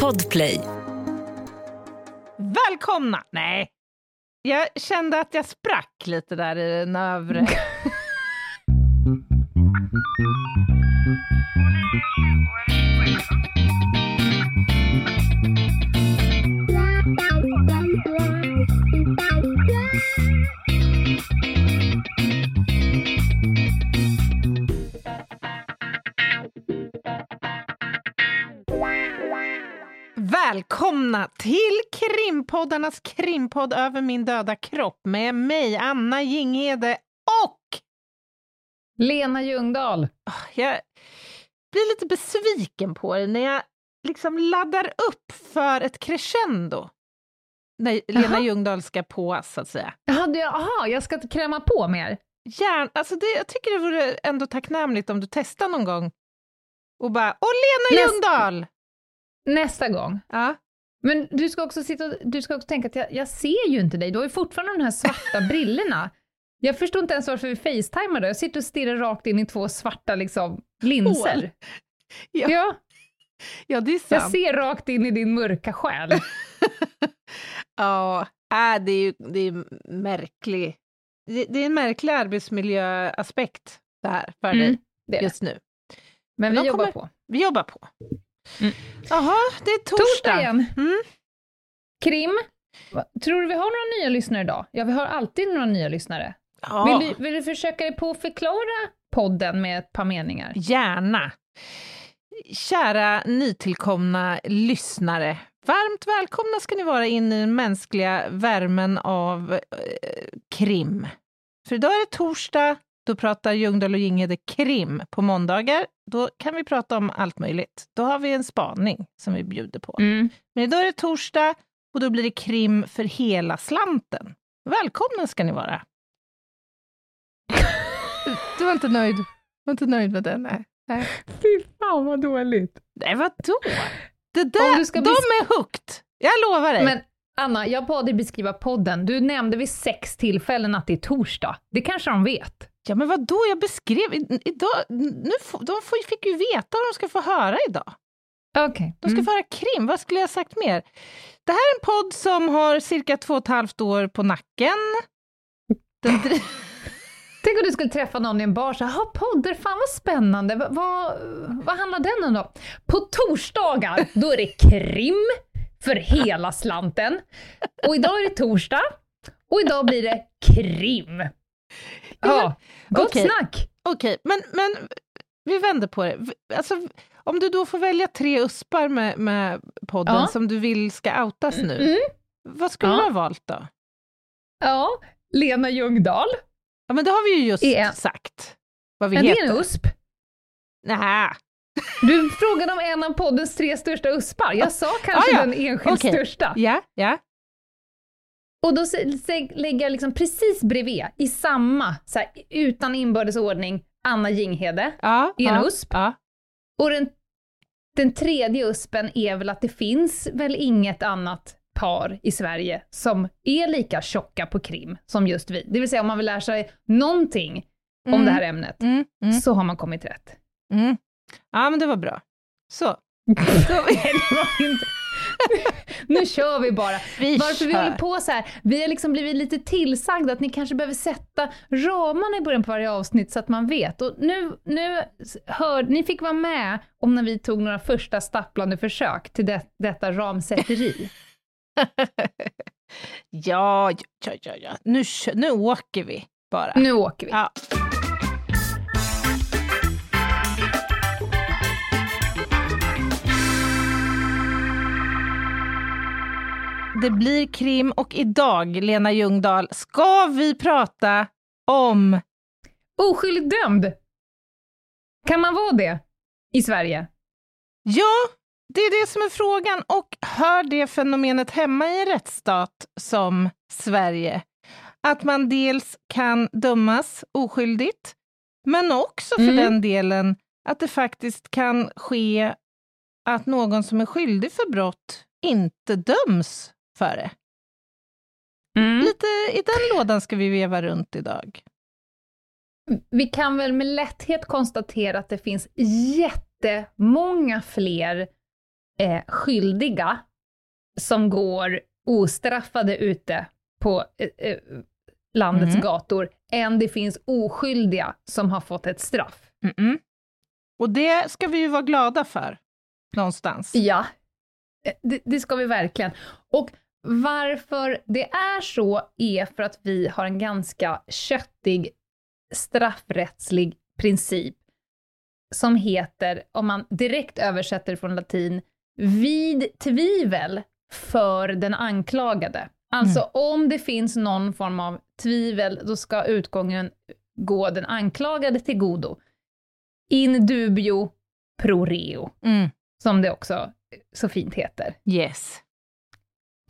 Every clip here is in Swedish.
Podplay. Välkomna! Nej, jag kände att jag sprack lite där i den övre. Välkomna till krimpoddarnas krimpodd över min döda kropp med mig, Anna Jinghede och Lena Ljungdahl. jag blir lite besviken på dig när jag liksom laddar upp för ett crescendo. När Lena Jaha. Ljungdahl ska på, så att säga. Jaha, aha, jag ska kräma på mer. Gärna, alltså det, jag tycker det vore ändå tacknämligt om du testar någon gång och bara “Åh, Lena Ljungdahl!” Nästa gång. ja. Men du ska också, sitta och, du ska också tänka att jag, jag ser ju inte dig, du har ju fortfarande de här svarta brillorna. Jag förstår inte ens varför vi facetimar då. Jag sitter och stirrar rakt in i två svarta liksom, linser. Ja. Ja, ja, det är sant. jag ser rakt in i din mörka själ. Ja, äh, det är ju det är märklig. Det, det är en märklig arbetsmiljöaspekt det här för Mm, dig just nu. Men vi De jobbar kommer- på. Vi jobbar på. Mm. Jaha, det är torsdag. Torsdag igen. Mm. Krim, tror du vi har några nya lyssnare idag? Ja, vi har alltid några nya lyssnare. Ja, Vill, du, vill du försöka dig på att förklara podden med ett par meningar? gärna. Kära nytillkomna lyssnare, varmt välkomna ska ni vara in i den mänskliga värmen av eh, krim. För idag är det torsdag, då pratar Ljungdahl och Ginghede krim. På måndagar, då kan vi prata om allt möjligt. Då har vi en spaning som vi bjuder på. Mm. Men idag är det torsdag och då blir det krim för hela slanten. Välkomna ska ni vara. Du var inte nöjd, du var inte nöjd med den? Nej. Nej. Fy fan vad dåligt. Nej, vadå? Det Om där, du ska de är hooked. Jag lovar dig. Men Anna, jag bad dig beskriva podden. Du nämnde vid sex tillfällen att det är torsdag. Det kanske de vet. Ja, men vadå? Jag beskrev... Idag, nu de fick ju veta vad de ska få höra idag. Okej. De ska få höra krim. Vad skulle jag ha sagt mer? Det här är en podd som har cirka två och ett halvt år på nacken. Den Tänk om du skulle träffa någon i en bar så här, "Jaha, podder, fan vad spännande. Va, vad, vad handlar den om då? På torsdagar, då är det krim för hela slanten. Och idag är det torsdag, och idag blir det krim. Ja, gott okej. snack. Okej, men, men vi vänder på det. Alltså, om du då får välja tre uspar med, med podden Ja. som du vill ska outas nu, Mm. vad skulle Ja. du ha valt då? Ja, Lena Ljungdahl. Ja, men det har vi ju just Är- sagt. Vad vi det heter. är en USP. Nä. Du frågade om en av poddens tre största uspar. Jag sa kanske Ah, ja. den enskilt Okej. största. Ja, ja. Och då lägger jag liksom precis bredvid, i samma, så här, utan inbördes ordning, Anna Jinghede. ja, I en ja, USP. Ja. Och den, den tredje USPen är väl att det finns väl inget annat par i Sverige som är lika tjocka på krim som just vi. Det vill säga om man vill lära sig någonting om Mm. det här ämnet, Mm, mm, så har man kommit rätt. mm. Ja, men det var bra. Så. Nej, det var inte. Nu kör vi bara. Vi Varför vi kör. håller på så här, vi har liksom blivit lite tillsagda att ni kanske behöver sätta ramarna i början på varje avsnitt så att man vet. Och nu, nu hör, ni fick vara med om när vi tog några första stapplande försök till det, detta ramsätteri. ja, ja, ja, ja. Nu, nu åker vi bara. Nu åker vi. Ja. Det blir krim och idag, Lena Ljungdahl, ska vi prata om... Oskyldigt dömd! Kan man vara det i Sverige? Ja, det är det som är frågan. Och hör det fenomenet hemma i en rättsstat som Sverige? Att man dels kan dömas oskyldigt, men också för Mm. den delen att det faktiskt kan ske att någon som är skyldig för brott inte döms för det. Mm. Lite i den lådan ska vi veva runt idag. Vi kan väl med lätthet konstatera att det finns jättemånga fler eh, skyldiga som går ostraffade ute på eh, eh, landets Mm. gator, än det finns oskyldiga som har fått ett straff. Mm-mm. Och det ska vi ju vara glada för, någonstans. Ja, Eh, det, det ska vi verkligen. Och varför det är så är för att vi har en ganska köttig straffrättslig princip som heter, om man direkt översätter från latin, vid tvivel för den anklagade. Alltså om det finns någon form av tvivel, då ska utgången gå den anklagade till godo. In dubio pro reo Mm. som det också så fint heter. Yes.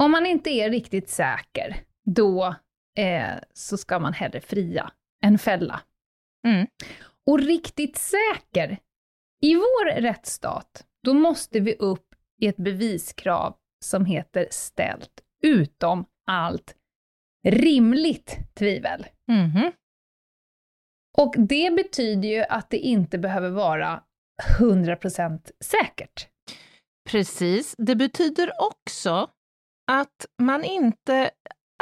Om man inte är riktigt säker, då eh, så ska man hellre fria än fälla. Mm. Och riktigt säker, i vår rättsstat, då måste vi upp i ett beviskrav som heter ställt utom allt rimligt tvivel. Mhm. Och det betyder ju att det inte behöver vara 100% säkert. Precis. Det betyder också att man inte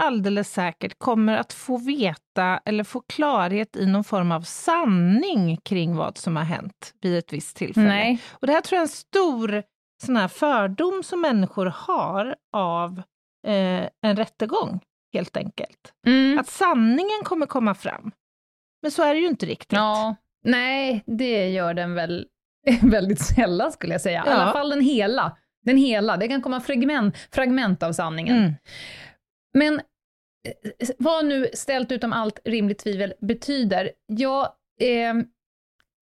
alldeles säkert kommer att få veta eller få klarhet i någon form av sanning kring vad som har hänt vid ett visst tillfälle. Nej. Och det här tror jag är en stor sån här fördom som människor har av eh, en rättegång, helt enkelt. Mm. Att sanningen kommer komma fram. Men så är det ju inte riktigt. Ja, nej, det gör den väl väldigt sällan skulle jag säga. I Ja. alla fall den hela. Den hela, det kan komma fragment, fragment av sanningen. Mm. Men eh, vad nu ställt utom allt rimligt tvivel betyder, ja, eh,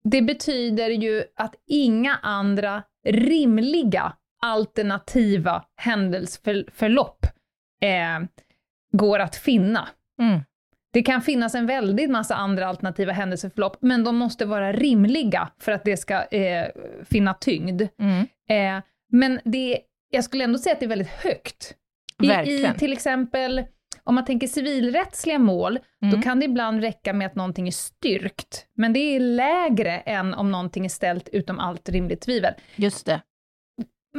det betyder ju att inga andra rimliga alternativa händelseförlopp eh, går att finna. Mm. Det kan finnas en väldigt massa andra alternativa händelseförlopp, men de måste vara rimliga för att det ska eh, finna tyngd. Mm. Eh, men det, jag skulle ändå säga att det är väldigt högt. I. I till exempel, om man tänker civilrättsliga mål, Mm. då kan det ibland räcka med att någonting är styrkt, men det är lägre än om någonting är ställt utom allt rimligt tvivel. Just det.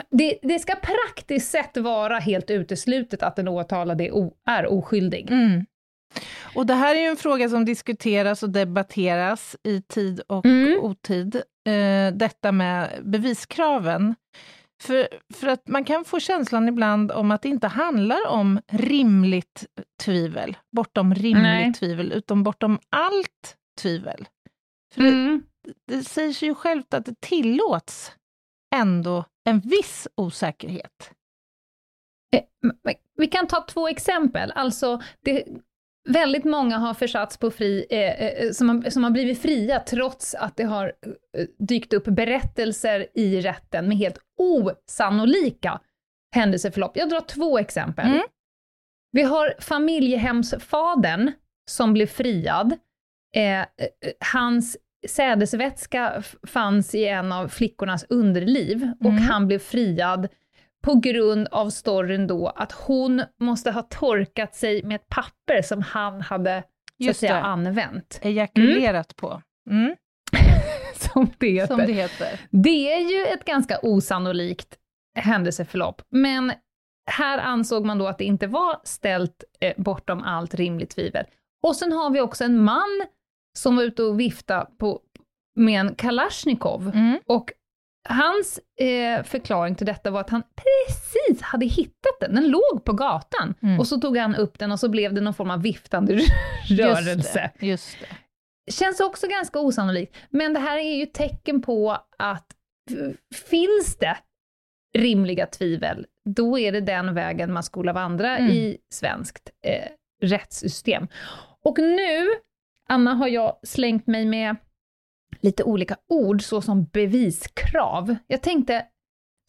Det, det ska praktiskt sett vara helt uteslutet att den åtalade är, o, är oskyldig. Mm. Och det här är ju en fråga som diskuteras och debatteras i tid och Mm. otid, eh, detta med beviskraven. För, för att man kan få känslan ibland om att det inte handlar om rimligt tvivel, bortom rimligt Nej. tvivel, utan bortom allt tvivel. För Mm. det, det säger sig ju självt att det tillåts ändå en viss osäkerhet. Eh, Vi kan ta två exempel. Alltså, det, väldigt många har försatts på fri, eh, eh, som, har, som har blivit fria trots att det har eh, dykt upp berättelser i rätten med helt osannolika händelseförlopp. Jag drar två exempel. Mm. Vi har familjehemsfadern som blev friad. Eh, eh, hans sädesvätska fanns i en av flickornas underliv och Mm. han blev friad på grund av storyn då att hon måste ha torkat sig med ett papper som han hade så att Just säga det. använt. Ejakulerat på. Mm. Som det heter. Som det heter. Det är ju ett ganska osannolikt händelseförlopp, men här ansåg man då att det inte var ställt eh, bortom allt rimligt tvivel. Och sen har vi också en man som var ute och viftade på, med en Kalashnikov, Mm. och hans eh, förklaring till detta var att han precis hade hittat den, den låg på gatan, Mm. och så tog han upp den och så blev det någon form av viftande Just rörelse. det. Just det. Känns också ganska osannolikt, men det här är ju tecken på att finns det rimliga tvivel, då är det den vägen man skola vandra Mm. i svenskt eh, rättssystem. Och nu, Anna, har jag slängt mig med lite olika ord, såsom beviskrav. Jag tänkte,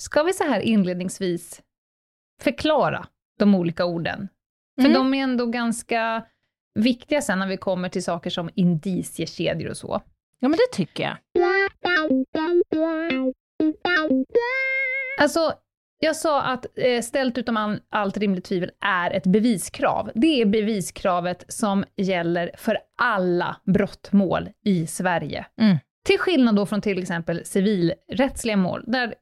ska vi så här inledningsvis förklara de olika orden? För Mm. de är ändå ganska viktiga sen när vi kommer till saker som indiciekedjor och så. Ja, men det tycker jag. Alltså, jag sa att eh, ställt utom all, allt rimligt tvivel är ett beviskrav. Det är beviskravet som gäller för alla brottmål i Sverige. Mm. Till skillnad då från till exempel civilrättsliga mål, där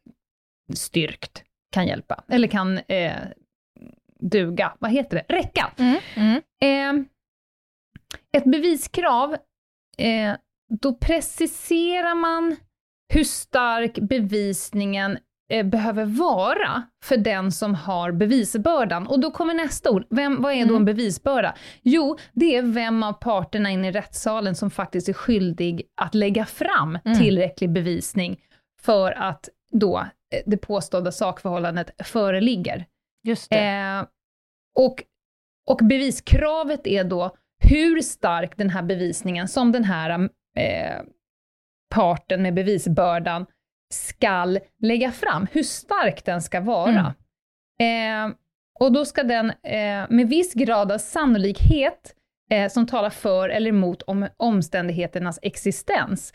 styrkt kan hjälpa, eller kan eh, duga, vad heter det, räcka. Mm. Mm. Eh, ett beviskrav, eh, då preciserar man hur stark bevisningen behöver vara för den som har bevisbördan. Och då kommer nästa ord. Vem, vad är då en Mm. bevisbörda? Jo, det är vem av parterna inne i rättssalen som faktiskt är skyldig att lägga fram Mm. tillräcklig bevisning för att då eh, det påstådda sakförhållandet föreligger. Just. Eh, och, och beviskravet är då hur stark den här bevisningen som den här eh, parten med bevisbördan skall lägga fram, hur stark den ska vara. Eh, och då ska den eh, med viss grad av sannolikhet eh, som talar för eller emot om omständigheternas existens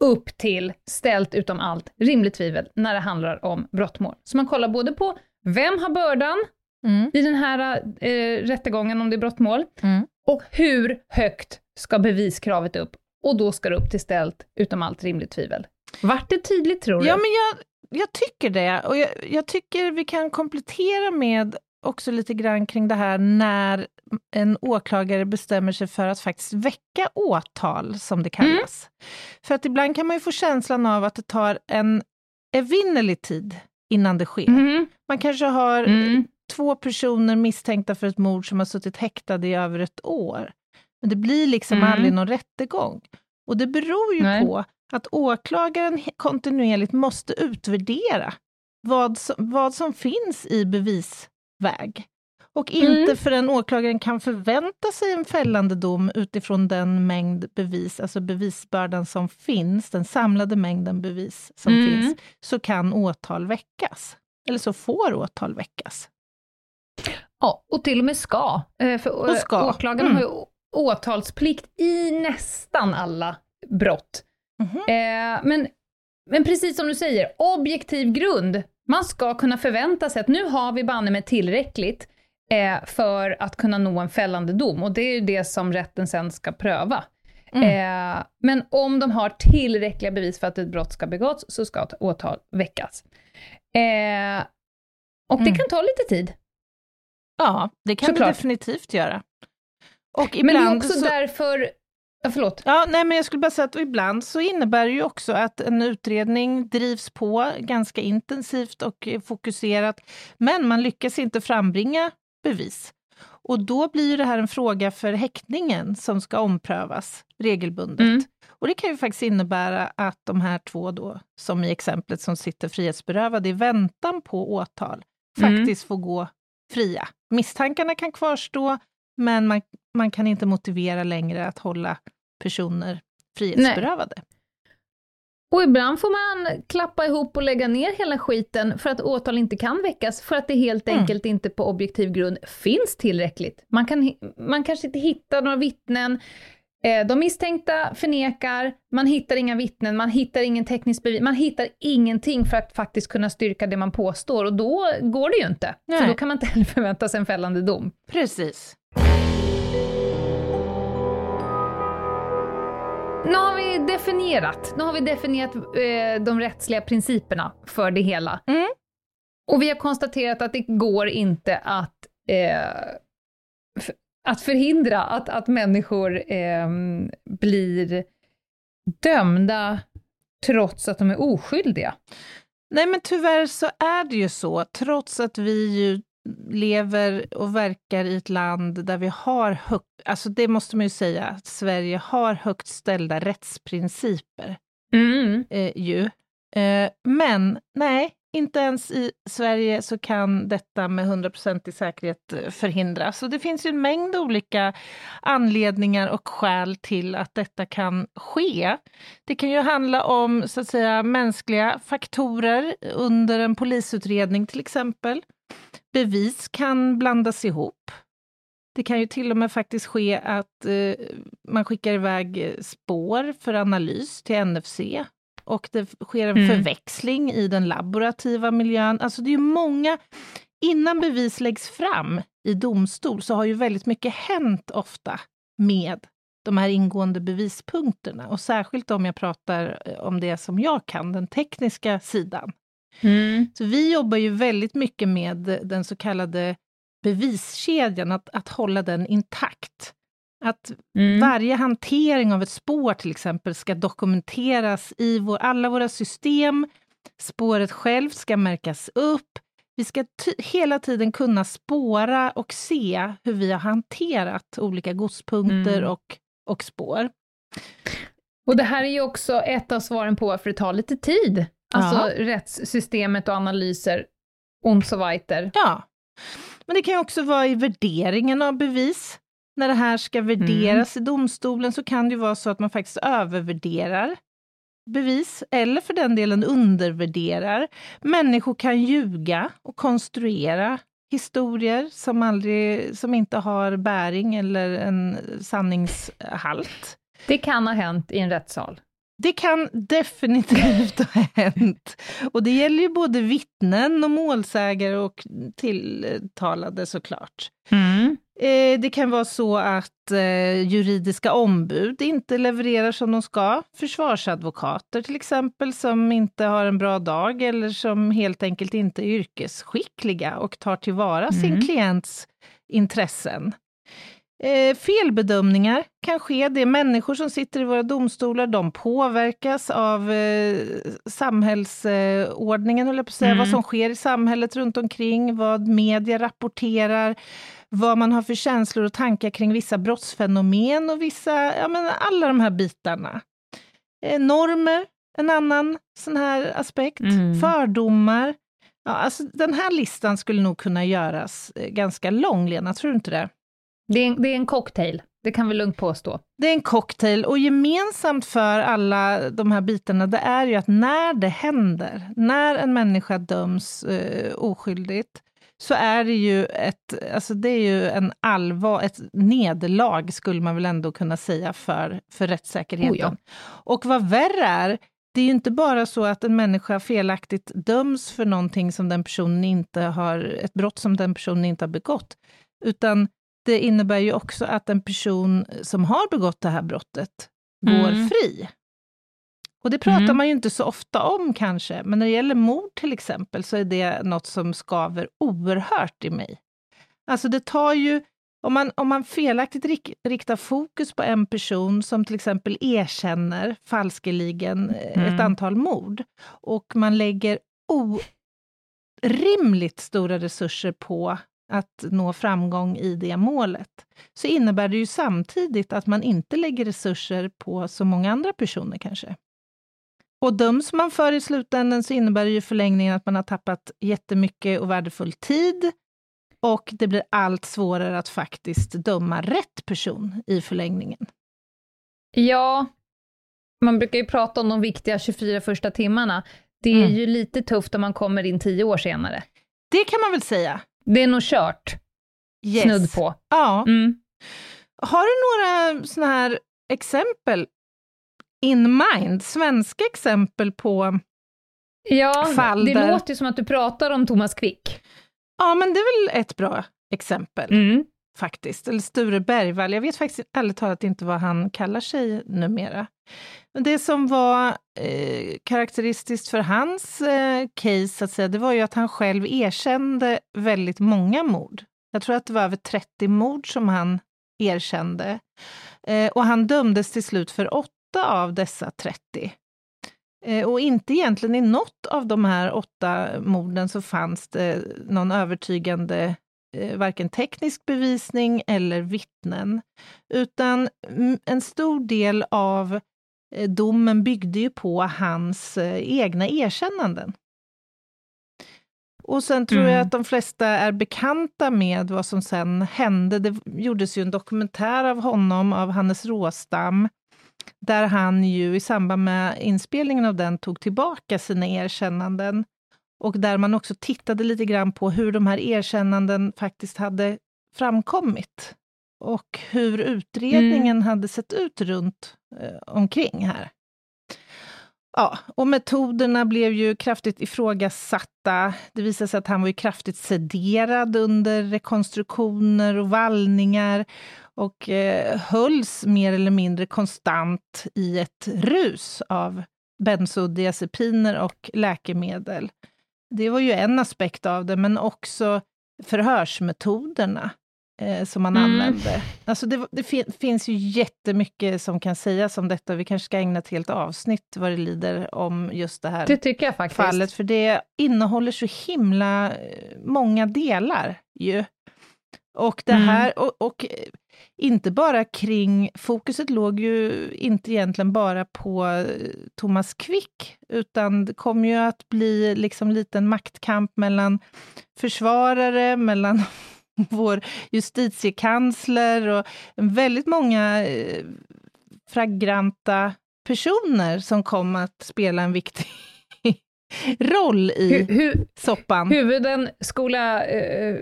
upp till ställt utom allt rimligt tvivel när det handlar om brottmål. Så man kollar både på vem har bördan Mm. i den här eh, rättegången om det är brottmål, Mm. och hur högt ska beviskravet upp? Och då ska det upp till ställt utom allt rimligt tvivel. Vart det tydligt tror du? Ja, men jag, jag tycker det. Och jag, jag tycker vi kan komplettera med också lite grann kring det här när en åklagare bestämmer sig för att faktiskt väcka åtal, som det kallas. För att ibland kan man ju få känslan av att det tar en evinnerlig tid innan det sker. Mhm. Man kanske har Mm. två personer misstänkta för ett mord som har suttit häktade i över ett år. Men det blir liksom Mm. aldrig någon rättegång. Och det beror ju Nej. på att åklagaren kontinuerligt måste utvärdera vad som, vad som finns i bevisväg. Och inte Mm. förrän åklagaren kan förvänta sig en fällande dom utifrån den mängd bevis, alltså bevisbördan som finns, den samlade mängden bevis som Mm. finns, så kan åtal väckas. Eller så får åtal väckas. Ja, och till och med ska. Eh, För Och ska. eh, åklagaren Mm. har ju å- åtalsplikt i nästan alla brott. Mhm. Eh, men, men precis som du säger, objektiv grund. Man ska kunna förvänta sig att nu har vi banne med tillräckligt eh, för att kunna nå en fällande dom. Och det är ju det som rätten sen ska pröva. Mm. Eh, men om de har tillräckliga bevis för att ett brott ska begåtts så ska ett åtal väckas. Eh, och det Mm. kan ta lite tid. Ja, det kan Såklart. det definitivt göra. Och Men det är ibland också så, därför... Ja, förlåt. Ja, nej, men jag skulle bara säga att ibland så innebär det ju också att en utredning drivs på ganska intensivt och fokuserat, men man lyckas inte frambringa bevis. Och då blir det här en fråga för häktningen som ska omprövas regelbundet. Mm. Och det kan ju faktiskt innebära att de här två då, som i exemplet som sitter frihetsberövade i väntan på åtal, Mm. faktiskt får gå fria. Misstankarna kan kvarstå, men man, man kan inte motivera längre att hålla personer frihetsberövade. Och ibland får man klappa ihop och lägga ner hela skiten för att åtal inte kan väckas, för att det helt Mm. enkelt inte på objektiv grund finns tillräckligt. Man, kan, man kanske inte hittar några vittnen, eh, de misstänkta förnekar, man hittar inga vittnen, man hittar ingen teknisk bevis, man hittar ingenting för att faktiskt kunna styrka det man påstår, och då går det ju inte. För Nej. då kan man inte heller förvänta sig en fällande dom. Precis. Nu har vi definierat, nu har vi definierat eh, de rättsliga principerna för det hela. Mm. Och vi har konstaterat att det går inte att, eh, att förhindra att, att människor eh, blir dömda trots att de är oskyldiga. Nej, men tyvärr så är det ju så, trots att vi ju lever och verkar i ett land där vi har högt, alltså det måste man ju säga, att Sverige har högt ställda rättsprinciper. Mm. eh, ju. Eh, men nej, inte ens i Sverige så kan detta med 100% i säkerhet eh, förhindras. Så det finns ju en mängd olika anledningar och skäl till att detta kan ske. Det kan ju handla om så att säga mänskliga faktorer under en polisutredning till exempel. Bevis kan blandas ihop. Det kan ju till och med faktiskt ske att eh, man skickar iväg eh, spår för analys till NFC och det sker en Mm. förväxling i den laborativa miljön. Alltså det är ju många... Innan bevis läggs fram i domstol så har ju väldigt mycket hänt ofta med de här ingående bevispunkterna och särskilt om jag pratar eh, om det som jag kan, den tekniska sidan. Mm. Så vi jobbar ju väldigt mycket med den så kallade beviskedjan, att, att hålla den intakt. Att Mm. varje hantering av ett spår till exempel ska dokumenteras i vår, alla våra system. Spåret själv ska märkas upp. Vi ska hela tiden kunna spåra och se hur vi har hanterat olika godspunkter Mm. och, och spår. Och det här är ju också ett av svaren på varför det tar lite tid. Alltså Ja. rättssystemet och analyser und so weiter. Ja, men det kan ju också vara i värderingen av bevis. När det här ska värderas i domstolen så kan det ju vara så att man faktiskt övervärderar bevis, eller för den delen undervärderar. Människor kan ljuga och konstruera historier som, aldrig, som inte har bäring eller en sanningshalt. Det kan ha hänt i en rättssal. Det kan definitivt ha hänt. Och det gäller ju både vittnen och målsägare och tilltalade såklart. Eh, det kan vara så att eh, juridiska ombud inte levererar som de ska. Försvarsadvokater till exempel, som inte har en bra dag eller som helt enkelt inte är yrkesskickliga och tar tillvara sin Mm. klients intressen. Eh, felbedömningar kan ske. Det är människor som sitter i våra domstolar, de påverkas av eh, samhällsordningen, höll jag på att säga, Mm. vad som sker i samhället runt omkring, vad media rapporterar, vad man har för känslor och tankar kring vissa brottsfenomen och vissa, ja men alla de här bitarna. Eh, normer, en annan sån här aspekt. Mm. Fördomar. Ja, alltså, den här listan skulle nog kunna göras eh, ganska lång, Lena, tror du inte det? Det är, en, det är en cocktail, det kan vi lugnt påstå. Det är en cocktail och gemensamt för alla de här bitarna, det är ju att när det händer, när en människa döms eh, oskyldigt, så är det ju ett, alltså det är ju en allvar, ett nederlag skulle man väl ändå kunna säga för, för rättssäkerheten. Oh ja. Och vad värre är, det är ju inte bara så att en människa felaktigt döms för någonting som den personen inte har, ett brott som den personen inte har begått, utan det innebär ju också att en person som har begått det här brottet går Mm. fri. Och det pratar Mm. man ju inte så ofta om kanske, men när det gäller mord till exempel så är det något som skaver oerhört i mig. Alltså det tar ju, om man, om man felaktigt rik, riktar fokus på en person som till exempel erkänner falskeligen eh, Mm. ett antal mord, och man lägger orimligt stora resurser på att nå framgång i det målet, så innebär det ju samtidigt att man inte lägger resurser på så många andra personer kanske. Och döms man för i slutändan så innebär det ju förlängningen att man har tappat jättemycket och värdefull tid och det blir allt svårare att faktiskt döma rätt person i förlängningen. Ja, man brukar ju prata om de viktiga 24 första timmarna. Det är Mm. ju lite tufft om man kommer in tio år senare. Det kan man väl säga? Det är nog kört, Yes. snudd på. Ja. Mm. Har du några såna här exempel in mind, svenska exempel på... Ja, Fall det där- låter ju som att du pratar om Thomas Quick. Ja, men det är väl ett bra exempel. Mm. faktiskt. Eller Sture Bergvall. Jag vet faktiskt ärligt talat inte vad han kallar sig numera. Det som var eh, karaktäristiskt för hans eh, case, att säga, det var ju att han själv erkände väldigt många mord. Jag tror att det var över 30 mord som han erkände. Eh, och han dömdes till slut för åtta av dessa 30. Eh, och inte egentligen i något av de här åtta morden så fanns det någon övertygande eh, varken teknisk bevisning eller vittnen, utan en stor del av eh, domen byggde ju på hans eh, egna erkännanden. Och sen tror jag Mm. att de flesta är bekanta med vad som sen hände. Det gjordes ju en dokumentär av honom, av Hannes Råstam, där han ju i samband med inspelningen av den tog tillbaka sina erkännanden och där man också tittade lite grann på hur de här erkännanden faktiskt hade framkommit och hur utredningen hade sett ut runt eh, omkring här. Ja, och metoderna blev ju kraftigt ifrågasatta. Det visade sig att han var kraftigt sederad under rekonstruktioner och vallningar och eh, hölls mer eller mindre konstant i ett rus av bensodiazepiner och läkemedel. Det var ju en aspekt av det, men också förhörsmetoderna eh, som man mm. använde. Alltså det, det fin finns ju jättemycket som kan sägas om detta. Vi kanske ska ägna ett helt avsnitt vad det lider om just det här det tycker jag faktiskt. fallet, för det innehåller så himla eh, många delar ju. Och det mm. här, och, och, inte bara kring, fokuset låg ju inte egentligen bara på eh, Thomas Quick, utan det kom ju att bli liksom lite en maktkamp mellan försvarare, mellan vår justitiekansler och väldigt många eh, fragranta personer som kom att spela en viktig roll i hu hu soppan. Huvuden skola eh,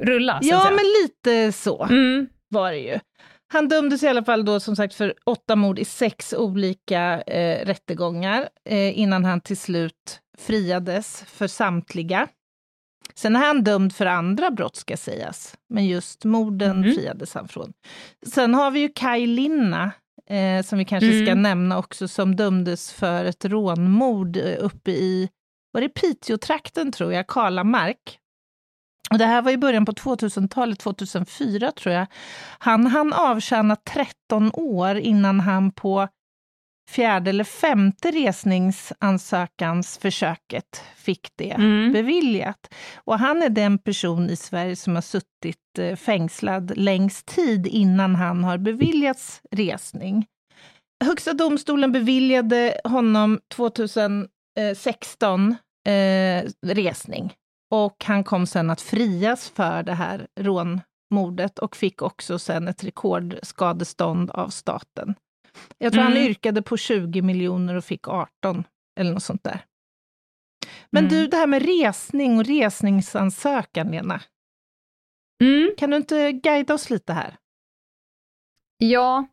rulla, Ja, men lite så mm. var det ju. Han dömdes i alla fall då som sagt för åtta mord i sex olika eh, rättegångar eh, innan han till slut friades för samtliga. Sen är han dömd för andra brott ska sägas, men just morden mm. friades han från. Sen har vi ju Kaj Linna, eh, som vi kanske mm. ska nämna också, som dömdes för ett rånmord eh, uppe i, var det Piteå-trakten tror jag, Kalamark. Och det här var i början på 2000-talet, 2004 tror jag. Han hann avtjäna 13 år innan han på fjärde eller femte resningsansökansförsöket fick det mm. beviljat. Och han är den person i Sverige som har suttit eh, fängslad längst tid innan han har beviljats resning. Högsta domstolen beviljade honom 2016 eh, resning och han kom sen att frias för det här rånmordet och fick också sen ett rekordskadestånd av staten. Jag tror mm. han yrkade på 20 miljoner och fick 18, eller något sånt där. Men mm. du, det här med resning och resningsansökan, Lena. Mm. Kan du inte guida oss lite här? Ja,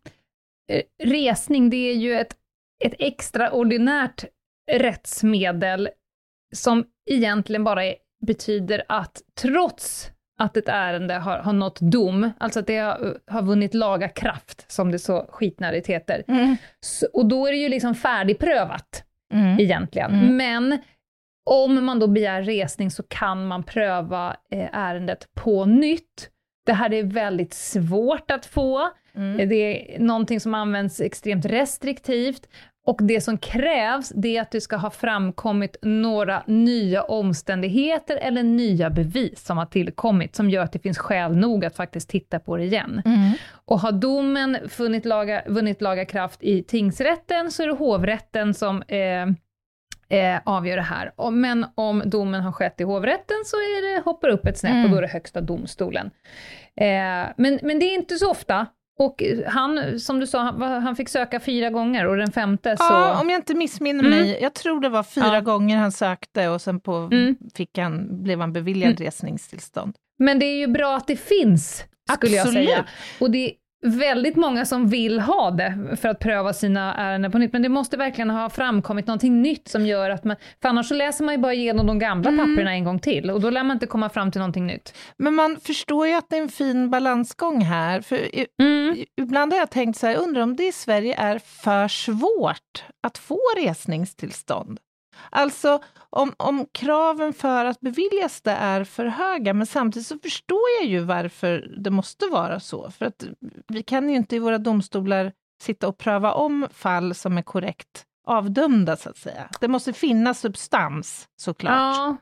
eh, resning det är ju ett, ett extraordinärt rättsmedel som egentligen bara är, betyder att trots att ett ärende har, har nått dom, alltså att det har, har vunnit laga kraft, som det så skitnärligt heter. Mm. Så, och då är det ju liksom färdigprövat, mm. egentligen. Mm. Men om man då begär resning så kan man pröva eh, ärendet på nytt. Det här är väldigt svårt att få. Mm. Det är någonting som används extremt restriktivt och det som krävs, det är att det ska ha framkommit några nya omständigheter eller nya bevis som har tillkommit, som gör att det finns skäl nog att faktiskt titta på det igen. Mm. Och har domen funnit laga, vunnit laga kraft i tingsrätten, så är det hovrätten som eh, eh, avgör det här. Men om domen har skett i hovrätten så är det, hoppar upp ett snäpp mm. och då är det högsta domstolen. Eh, men, men det är inte så ofta och han, som du sa, han fick söka fyra gånger och den femte så... Ja, om jag inte missminner mm. mig. Jag tror det var fyra ja. gånger han sökte och sen på mm. fick han, blev han beviljad mm. resningstillstånd. Men det är ju bra att det finns, skulle Absolut. jag säga. Och det, väldigt många som vill ha det för att pröva sina ärenden på nytt, men det måste verkligen ha framkommit någonting nytt som gör att man, för annars så läser man ju bara igenom de gamla mm. papperna en gång till och då lär man inte komma fram till någonting nytt. Men man förstår ju att det är en fin balansgång här, för mm. ibland har jag tänkt så här, undrar om det i Sverige är för svårt att få resningstillstånd? Alltså om, om kraven för att beviljas det är för höga, men samtidigt så förstår jag ju varför det måste vara så. För att vi kan ju inte i våra domstolar sitta och pröva om fall som är korrekt avdömda, så att säga. Det måste finnas substans, såklart. Ja,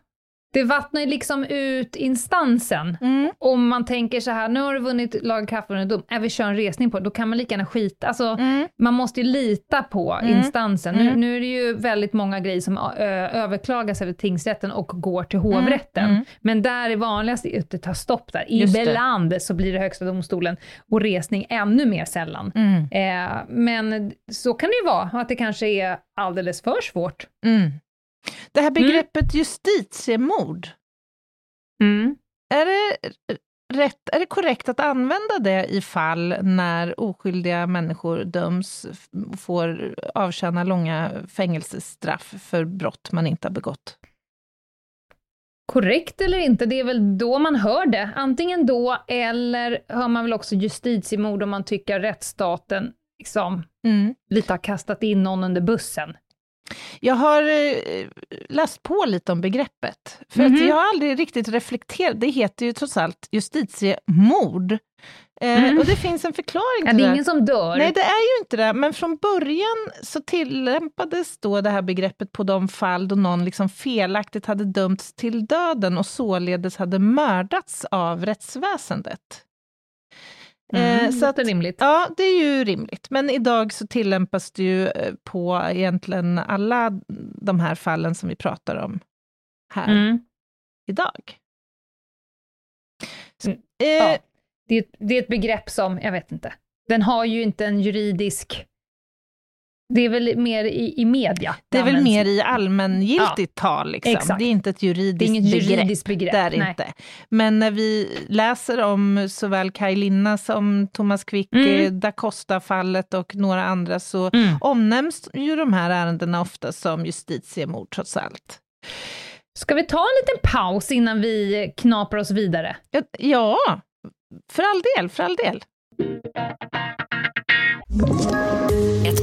det vattnar ju liksom ut instansen. Mm. Om man tänker så här, nu har du vunnit lagakraft och dom, är vi kör en resning på det, då kan man lika gärna skita. Alltså, mm. man måste ju lita på mm. instansen. Nu, mm. nu, är det ju väldigt många grejer som ö, överklagas över tingsrätten och går till mm. hovrätten. Mm. Men där är vanligast att det tar stopp där. Ibland så blir det högsta domstolen och resning ännu mer sällan. Eh, men så kan det ju vara, att det kanske är alldeles för svårt. Det här mm. begreppet mm. justitiemord, mm. är, det rätt, är det korrekt att använda det i fall när oskyldiga människor döms och får avtjäna långa fängelsestraff för brott man inte har begått? Korrekt eller inte, det är väl då man hör det. Antingen då, eller hör man väl också justitiemord om man tycker rättsstaten liksom mm. lite har kastat in någon under bussen. Jag har eh, läst på lite om begreppet, för Mhm. att jag har aldrig riktigt reflekterat. Det heter ju trots allt justitiemord. Eh, Mm. Och det finns en förklaring Ja, till det är det. ingen som dör. Nej, det är ju inte det, men från början så tillämpades då det här begreppet på de fall då någon liksom felaktigt hade dömts till döden och således hade mördats av rättsväsendet. Mm, Eh, så att, rimligt. ja, det är ju rimligt, men idag så tillämpas det ju eh, på egentligen alla de här fallen som vi pratar om här Mm. idag. Mm, Eh, ja. Det, är det är ett begrepp som, jag vet inte, den har ju inte en juridisk... Det är väl mer i, i media. Det är väl mer i allmängiltigt tal, liksom. exakt. det är inte ett Det är juridiskt inget begrepp. juridiskt begrepp. Det är det nej. inte. Men när vi läser om såväl Kaj Linna som Thomas Quick, Mm. eh, da Costa-fallet och några andra, så Mm. omnämns ju de här ärendena ofta som justitiemord trots allt. Ska vi ta en liten paus innan vi knaprar oss vidare? Ja, Ja, för all del, för all del. Ett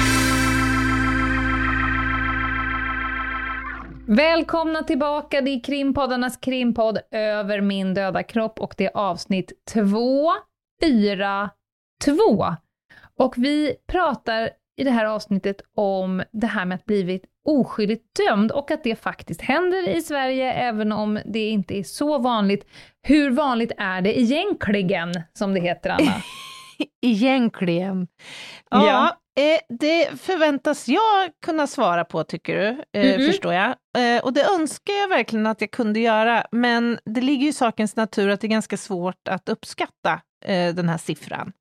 Välkomna tillbaka, det är krimpoddarnas krimpodd Över min döda kropp och det är avsnitt 242. Och vi pratar i det här avsnittet om det här med att blivit oskyldigt dömd och att det faktiskt händer i Sverige, även om det inte är så vanligt. Hur vanligt är det egentligen, som det heter, Anna? Egentligen. Ja, Ja. Eh, det förväntas jag kunna svara på, tycker du, eh, Mhm. förstår jag. Eh, och det önskar jag verkligen att jag kunde göra, men det ligger ju i sakens natur att det är ganska svårt att uppskatta eh, den här siffran.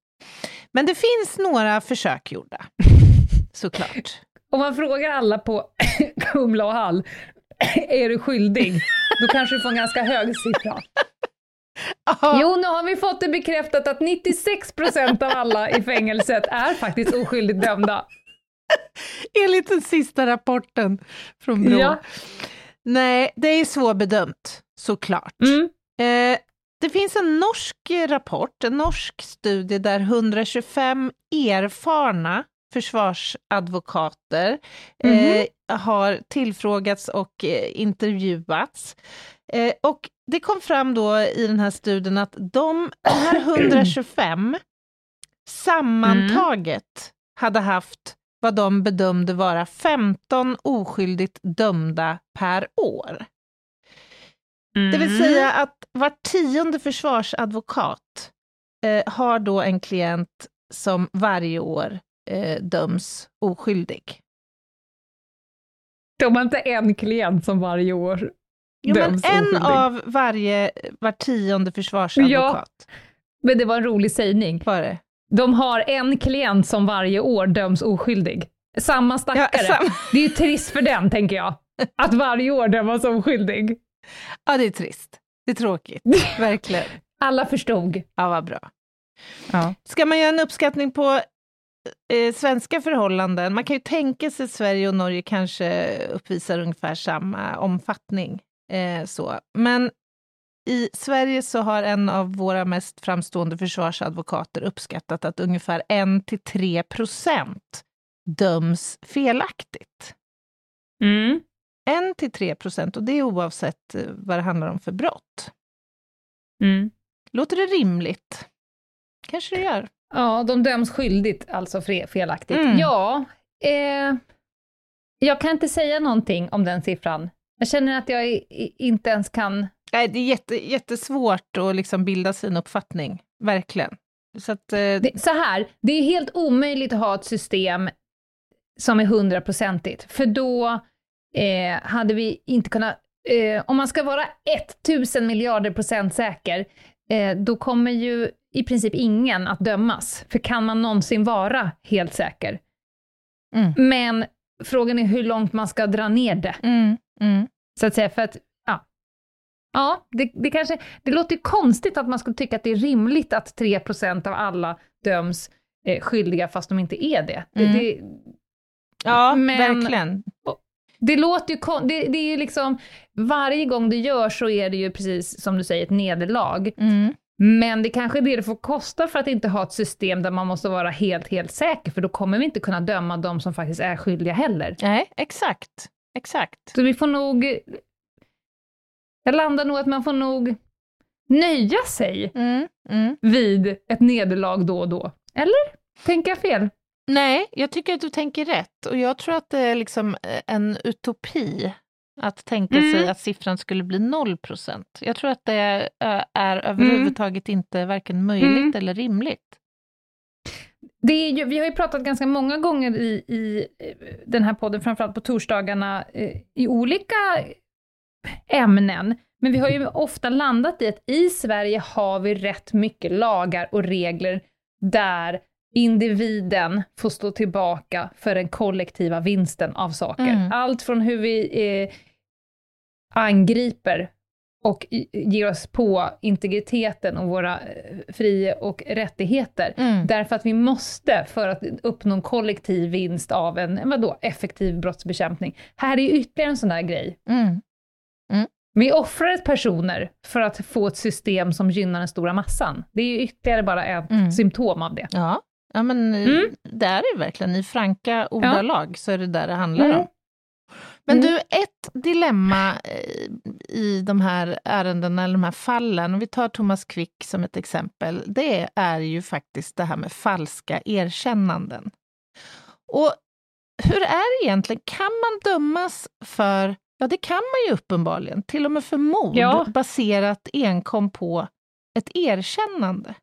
Men det finns några försök gjorda, såklart. Om man frågar alla på Kumla och Hall, är du skyldig? Då kanske du får en ganska hög siffra. Jo, nu har vi fått det bekräftat att 96% av alla i fängelset är faktiskt oskyldigt dömda. Enligt den sista rapporten från Brå. Ja. Nej, det är svårbedömt, såklart. Mm. Eh, det finns en norsk rapport, en norsk studie där 125 erfarna försvarsadvokater eh, har tillfrågats och eh, intervjuats. Eh, och det kom fram då i den här studien att de, de här 125 sammantaget hade haft vad de bedömde vara 15 oskyldigt dömda per år. Det vill Mm. säga att var tionde försvarsadvokat eh, har då en klient som varje år eh, döms oskyldig. De har inte en klient som varje år Jo, men en oskyldig. av varje, var tionde försvarsadvokat Men det var en rolig sägning. var det. De har en klient som varje år döms oskyldig. Samma stackare. Ja, sam- Det är ju trist för den, tänker jag. Att varje år dömas oskyldig. ja, det är trist. Det är tråkigt, verkligen. Alla förstod. Ja, vad bra. Ja. Ska man göra en uppskattning på eh, svenska förhållanden, man kan ju tänka sig att Sverige och Norge kanske uppvisar ungefär samma omfattning. Eh, så. Men i Sverige så har en av våra mest framstående försvarsadvokater uppskattat att ungefär 1-3 procent döms felaktigt. Mm. 1-3 procent, och det är oavsett eh, vad det handlar om för brott. Mm. Låter det rimligt? Kanske det gör. Ja, de döms skyldigt, alltså fe- felaktigt. Mm. Ja, eh, jag kan inte säga någonting om den siffran. Jag känner att jag inte ens kan... Nej, det är jätte, jättesvårt att liksom bilda sin uppfattning, verkligen. Så att, eh, Det, så här, det är helt omöjligt att ha ett system som är hundraprocentigt, för då eh, hade vi inte kunnat... Eh, om man ska vara 1000 miljarder procent säker, eh, då kommer ju i princip ingen att dömas. För kan man någonsin vara helt säker? Mm. Men frågan är hur långt man ska dra ner det, Mm, mm. så att säga, för att ja, ja det, det kanske, det låter konstigt att man skulle tycka att det är rimligt att 3% av alla döms eh, skyldiga fast de inte är det. det, Mm. det Ja, Men- verkligen. Det låter ju det, det är ju liksom, varje gång det görs så är det ju precis som du säger ett nederlag. Mm. Men det kanske är det det får kosta för att inte ha ett system där man måste vara helt, helt säker, för då kommer vi inte kunna döma de som faktiskt är skyldiga heller. Nej, exakt. Exakt. Så vi får nog... Jag landar nog att man får nog nöja sig Mm, mm. vid ett nederlag då och då. Eller? Tänker jag fel? Nej, jag tycker att du tänker rätt och jag tror att det är liksom eh, en utopi att tänka Mm. sig att siffran skulle bli 0% Jag tror att det eh, är överhuvudtaget inte varken möjligt Mm. eller rimligt. Ju, vi har ju pratat ganska många gånger i, i eh, den här podden, framförallt på torsdagarna, eh, i olika ämnen. Men vi har ju ofta landat i att i Sverige har vi rätt mycket lagar och regler där individen får stå tillbaka för den kollektiva vinsten av saker. Mm. Allt från hur vi eh, angriper och ger oss på integriteten och våra eh, fri och rättigheter. Mm. Därför att vi måste, för att uppnå en kollektiv vinst av en vadå, effektiv brottsbekämpning. Här är ytterligare en sån där grej. Mm. Vi offrar personer för att få ett system som gynnar den stora massan. Det är ju ytterligare bara ett Mm. symptom av det. Ja, ja men eh, Mm. det är det verkligen. I franka ordalag så är det där det handlar Mm. om. Men Mm. du, ett dilemma eh, i de här ärendena, eller de här fallen, om vi tar Thomas Quick som ett exempel, det är ju faktiskt det här med falska erkännanden. Och hur är det egentligen, kan man dömas för, ja det kan man ju uppenbarligen, till och med för mord Ja. baserat enkom på ett erkännande.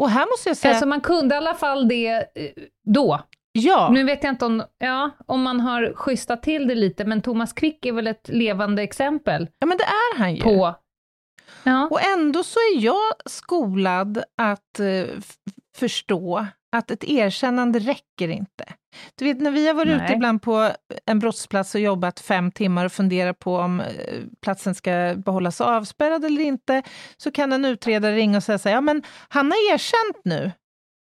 Och här måste jag säga, Alltså man kunde i alla fall det eh, då. Ja, Nu vet jag inte om, ja, om man har schystat till det lite, men Thomas Quick är väl ett levande exempel ja, men det är han ju. på... Ja. Och ändå så är jag skolad att eh, förstå att ett erkännande räcker inte. Du vet när vi har varit ute Nej. ibland på en brottsplats och jobbat fem timmar och funderat på om eh, platsen ska behållas avspärrad eller inte, så kan en utredare ringa och säga så här, ja men han har erkänt nu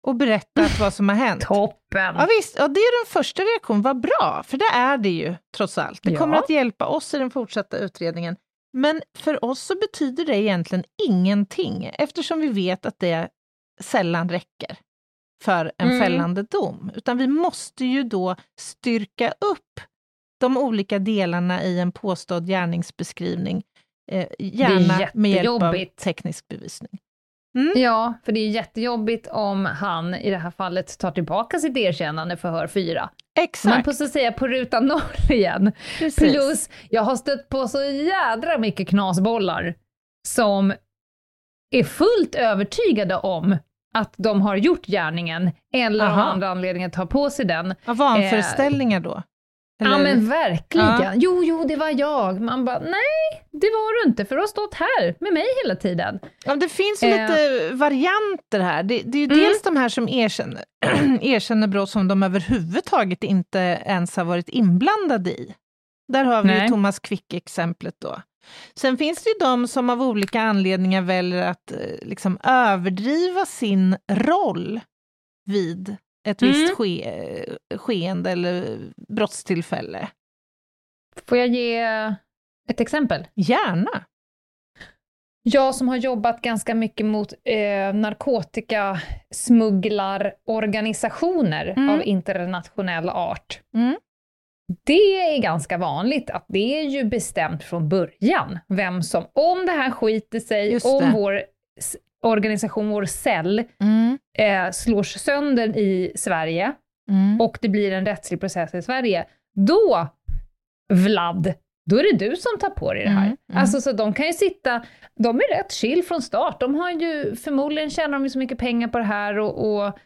och berättat vad som har hänt. Toppen! Ja, visst, ja, det är den första reaktionen, vad bra, för det är det ju trots allt. Det Ja. kommer att hjälpa oss i den fortsatta utredningen. Men för oss så betyder det egentligen ingenting, eftersom vi vet att det sällan räcker för en Mm. fällande dom. Utan vi måste ju då styrka upp de olika delarna i en påstådd gärningsbeskrivning, eh, gärna med hjälp av teknisk bevisning. Ja, för det är jättejobbigt om han i det här fallet tar tillbaka sitt erkännande för hör 4. Man Exakt, får så att säga på ruta noll igen. precis. Plus, jag har stött på så jädra mycket knasbollar som är fullt övertygade om att de har gjort gärningen, eller av Aha. andra anledningar tar på sig den. Ja, vanföreställningar då? Ja Eller- men verkligen. Ja. Jo, jo, det var jag. Man bara, nej, det var du inte, för du har stått här med mig hela tiden. Ja, det finns ju Eh. lite varianter här. Det, det är ju Mm. dels de här som erkänner, erkänner brott som de överhuvudtaget inte ens har varit inblandade i. Där har vi ju Nej. Thomas Quick-exemplet då. Sen finns det ju de som av olika anledningar väljer att eh, liksom överdriva sin roll vid ett Mm. visst ske, skeende eller brottstillfälle. Får jag ge ett exempel? Gärna. Jag som har jobbat ganska mycket mot eh, narkotikasmugglarorganisationer Mm. av internationell art. Mm. Det är ganska vanligt att det är ju bestämt från början vem som, om det här skiter sig, om vår organisation, vår cell, Mm. eh, slås sönder i Sverige Mm. och det blir en rättslig process i Sverige, då, Vlad, då är det du som tar på dig det här. Mm, mm. Alltså så de kan ju sitta, de är rätt chill från start. De har ju, förmodligen tjänar de ju så mycket pengar på det här och, och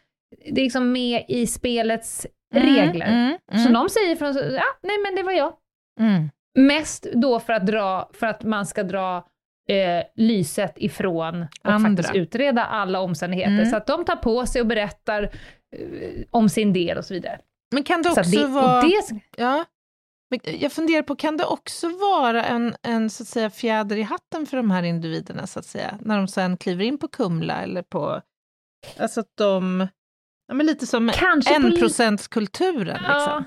det är liksom med i spelets regler. Mm. Mm. Så de säger från, ja, nej men det var jag. Mm. Mest då för att, dra, för att man ska dra eh, lyset ifrån och Andra. faktiskt utreda alla omständigheter. Mm. Så att de tar på sig och berättar eh, om sin del och så vidare. Men kan det Så också det, vara... det, Ja. Men jag funderar på, kan det också vara en, en så att säga, fjäder i hatten för de här individerna, så att säga, när de sen kliver in på Kumla eller på... Alltså att de... Ja, men lite som på li- enprocentskulturen. Ja, Liksom.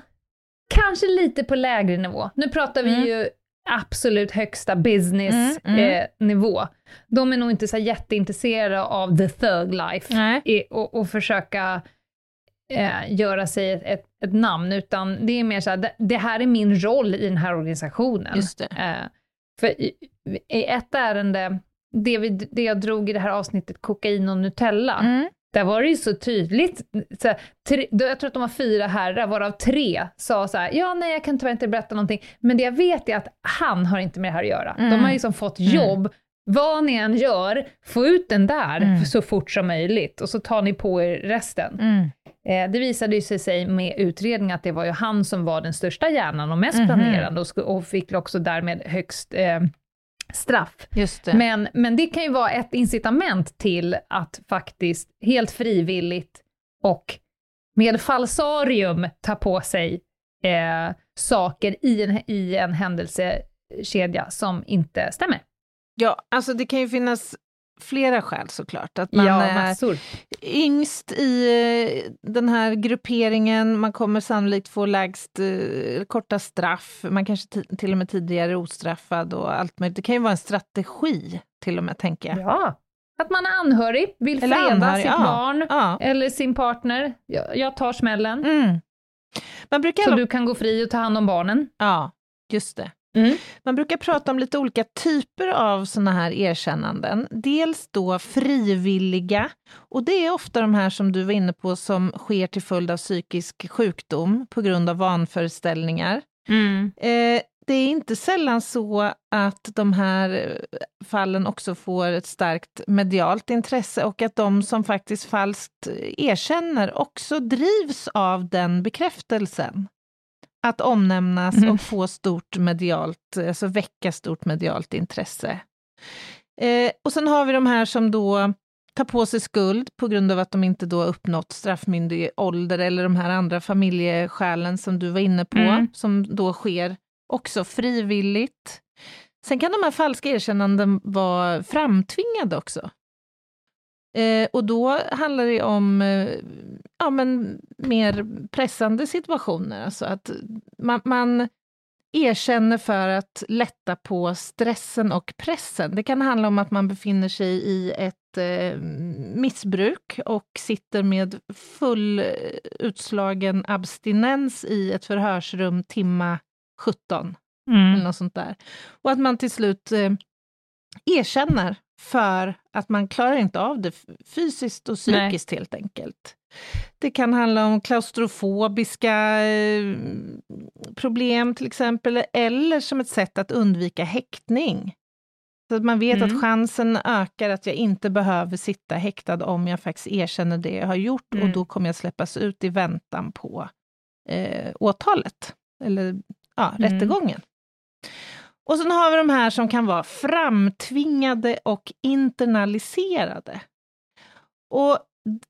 kanske lite på lägre nivå. Nu pratar vi Mm. ju absolut högsta business Mm, mm. Eh. De är nog inte så jätteintresserade av the thug life i, och, och försöka eh, göra sig ett, ett, namn, utan det är mer så här, det, det här är min roll i den här organisationen. Eh, för i, i ett ärende, det, vi, det jag drog i det här avsnittet, kokain och Nutella, Mm. Där var det ju så tydligt, så här, tre, jag tror att de var fyra herrar, varav tre sa så här, ja nej jag kan tyvärr inte berätta någonting, men det jag vet är att han har inte med det här att göra. De Mm. har liksom fått jobb, vad ni än gör, få ut den där Mm. så fort som möjligt, och så tar ni på er resten. Mm. Eh, det visade ju sig med utredning att det var ju han som var den största hjärnan och mest Mhm. planerande och, och fick också därmed högst eh, straff. Det. Men, men det kan ju vara ett incitament till att faktiskt helt frivilligt och med falsarium ta på sig eh, saker i en, i en händelsekedja som inte stämmer. Ja, alltså det kan ju finnas flera skäl såklart. Att man ja, är massor. yngst i eh, den här grupperingen, man kommer sannolikt få lägst eh, korta straff, man kanske ti- till och med tidigare är ostraffad och allt möjligt. Det kan ju vara en strategi till och med, tänker jag. Ja. Att man är anhörig, vill Eller freda anhörig, sitt ja. barn Ja. eller sin partner. Jag, jag tar smällen. Mm. Man brukar... Så du kan gå fri och ta hand om barnen. Ja, just det. Mm. Man brukar prata om lite olika typer av såna här erkännanden. Dels då frivilliga, och det är ofta de här som du var inne på som sker till följd av psykisk sjukdom på grund av vanföreställningar. Eh, det är inte sällan så att de här eh, fallen också får ett starkt medialt intresse och att de som faktiskt falskt erkänner också drivs av den bekräftelsen. Att omnämnas Mhm. och få stort medialt, alltså väcka stort medialt intresse. Eh, och sen har vi de här som då tar på sig skuld på grund av att de inte då uppnått straffmyndig ålder eller de här andra familjeskälen som du var inne på, Mm. som då sker också frivilligt. Sen kan de här falska erkännanden vara framtvingade också. Eh, och då handlar det om eh, ja, men mer pressande situationer, alltså att man, man erkänner för att lätta på stressen och pressen. Det kan handla om att man befinner sig i ett eh, missbruk och sitter med full eh, utslagen abstinens i ett förhörsrum timma 17 eller något sånt där. Och att man till slut eh, erkänner för att man klarar inte av det fysiskt och psykiskt helt enkelt. Det kan handla om klaustrofobiska eh, problem till exempel, eller som ett sätt att undvika häktning. Så att man vet Mm. att chansen ökar att jag inte behöver sitta häktad om jag faktiskt erkänner det jag har gjort och Mm. då kommer jag släppas ut i väntan på eh, åtalet, eller ja, Mm. rättegången. Och sen har vi de här som kan vara framtvingade och internaliserade. Och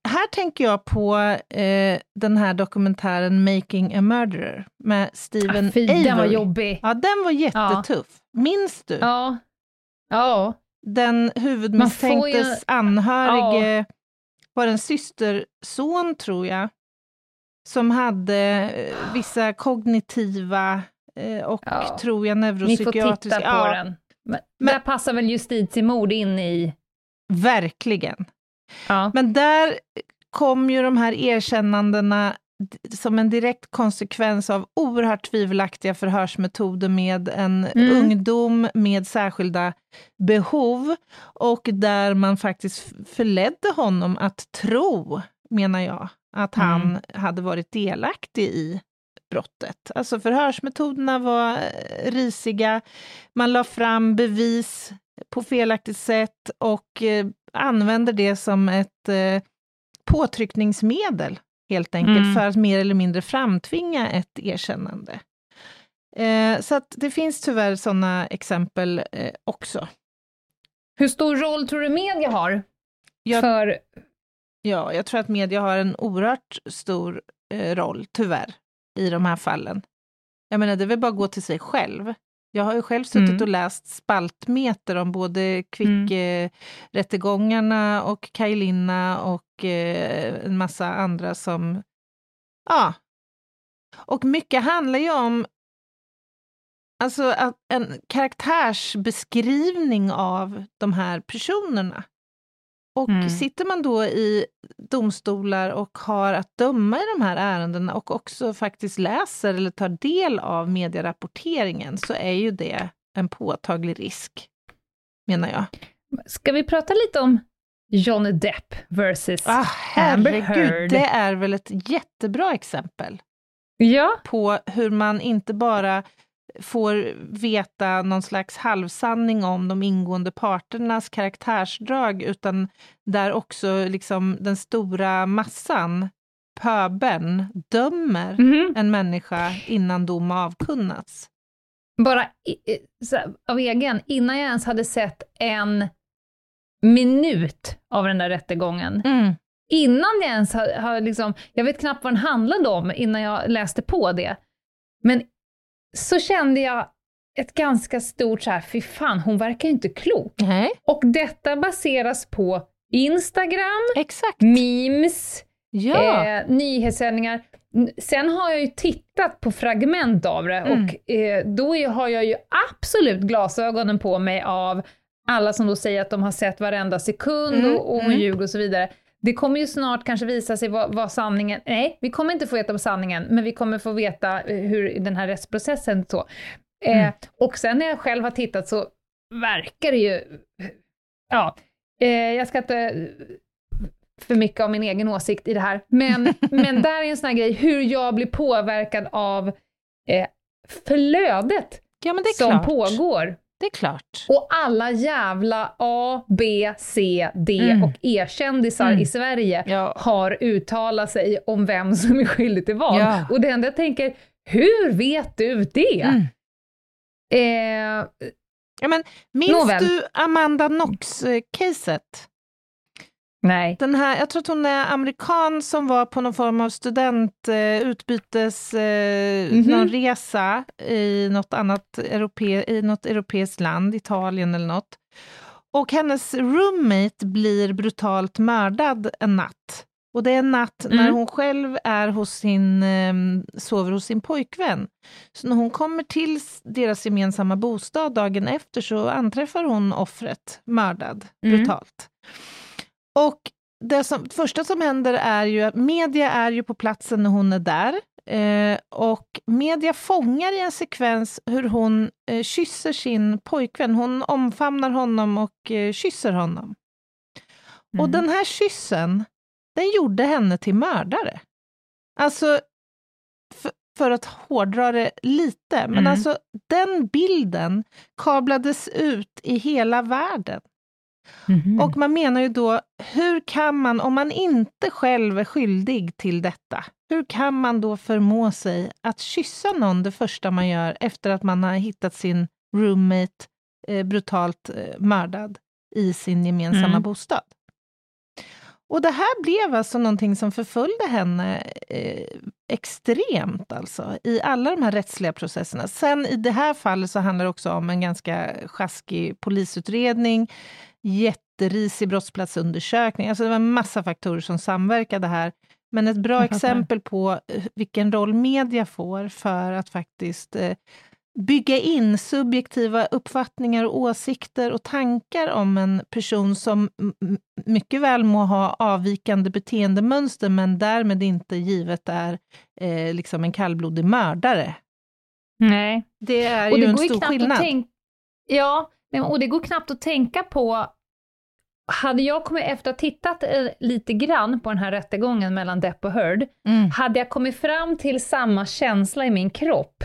här tänker jag på eh, den här dokumentären Making a Murderer med Stephen Ah, fy, den var Avery. jobbig. Ja, den var jättetuff. Minns du? Ja. Ja. Den huvudmisstänktes får anhörige var en systerson, tror jag, som hade eh, vissa kognitiva och, Ja. tror jag, Ni får titta på ja, den. Men, Men- där passar väl justitiemord in i... Verkligen. Ja. Men där kom ju de här erkännandena som en direkt konsekvens av oerhört tvivelaktiga förhörsmetoder med en Mm. ungdom med särskilda behov och där man faktiskt förledde honom att tro, menar jag, att han Mm. hade varit delaktig i brottet. Alltså förhörsmetoderna var eh, risiga, man la fram bevis på felaktigt sätt och eh, använder det som ett eh, påtryckningsmedel, helt enkelt, Mm. för att mer eller mindre framtvinga ett erkännande. Eh, så att det finns tyvärr sådana exempel också. Hur stor roll tror du media har? Jag- För... Ja, jag tror att media har en oerhört stor roll, tyvärr, i de här fallen. Jag menar, det är väl bara att gå till sig själv. Jag har ju själv suttit Mm. och läst spaltmeter om både Kvick-rättegångarna och Kajlina och eh, en massa andra som... Ja. Och mycket handlar ju om alltså att en karaktärsbeskrivning av de här personerna. Och Mm. sitter man då i domstolar och har att döma i de här ärendena och också faktiskt läser eller tar del av medierapporteringen så är ju det en påtaglig risk, menar jag. Ska vi prata lite om Johnny Depp versus Ah, Amber Heard? det är väl ett jättebra exempel Ja, på hur man inte bara får veta någon slags halvsanning om de ingående parternas karaktärsdrag, utan där också liksom den stora massan, pöbeln, dömer mhm. en människa innan dom avkunnats. bara i, här, av egen, innan jag ens hade sett en minut av den där rättegången, innan jag ens har, har liksom, jag vet knappt vad den handlade om innan jag läste på det, men så kände jag ett ganska stort så här, fy fan, hon verkar ju inte klok. Nej, Och detta baseras på Instagram, exakt. memes, Ja, eh, nyhetssändningar. Sen har jag ju tittat på fragment av det Mm. och eh, då är, har jag ju absolut glasögonen på mig av alla som då säger att de har sett varenda sekund Mm, och, och hon mm. ljuger och så vidare. Det kommer ju snart kanske visa sig vad, vad sanningen... Nej, vi kommer inte få veta sanningen, men vi kommer få veta eh, hur den här rättsprocessen så. Eh, Mm. Och sen när jag själv har tittat så verkar det ju... Ja, eh, jag ska inte för mycket av min egen åsikt i det här, men, men där är en sån här grej, hur jag blir påverkad av eh, flödet ja som klart. pågår. Det är klart. Och alla jävla A, B, C, D Mm. och E-kändisar Mm. i Sverige Ja. har uttalat sig om vem som är skyldig till vad. Ja. Och det enda jag tänker, hur vet du det? Mm. Eh, Ja, men, minns Nåväl. du Amanda Knox-caset? Nej. Den här, jag tror att hon är amerikan som var på någon form av student, eh, eh, någon resa i något annat europe, i något europeiskt land, Italien eller något. Och hennes roommate blir brutalt mördad en natt. Och det är en natt när Mm. hon själv är hos sin, eh, sover hos sin pojkvän. Så när hon kommer till deras gemensamma bostad dagen efter så anträffar hon offret mördad Mm. Och det som, första som händer är ju att media är ju på platsen när hon är där. Eh, och media fångar i en sekvens hur hon eh, kysser sin pojkvän. Hon omfamnar honom och eh, kysser honom. Och Mm. den här kyssen, den gjorde henne till mördare. Alltså, för, för att hårdra det lite, men Mm. alltså den bilden kablades ut i hela världen. Mhm. Och man menar ju då, hur kan man, om man inte själv är skyldig till detta, hur kan man då förmå sig att kyssa någon det första man gör efter att man har hittat sin roommate eh, brutalt eh, mördad i sin gemensamma Mm. bostad? Och det här blev alltså någonting som förföljde henne eh, extremt alltså, i alla de här rättsliga processerna. Sen i det här fallet så handlar det också om en ganska sjaskig polisutredning, jätterisig brottsplatsundersökning. Alltså det var en massa faktorer som samverkade här. Men ett bra exempel på eh, vilken roll media får för att faktiskt eh, bygga in subjektiva uppfattningar och åsikter och tankar om en person som mycket väl må ha avvikande beteendemönster, men därmed inte givet är eh, liksom en kallblodig mördare. Nej. Det är Och ju det en stor skillnad. tänka... Ja, och det går knappt att tänka på... Hade jag kommit efter att ha tittat eh, lite grann på den här rättegången mellan Depp och Heard, Mm. hade jag kommit fram till samma känsla i min kropp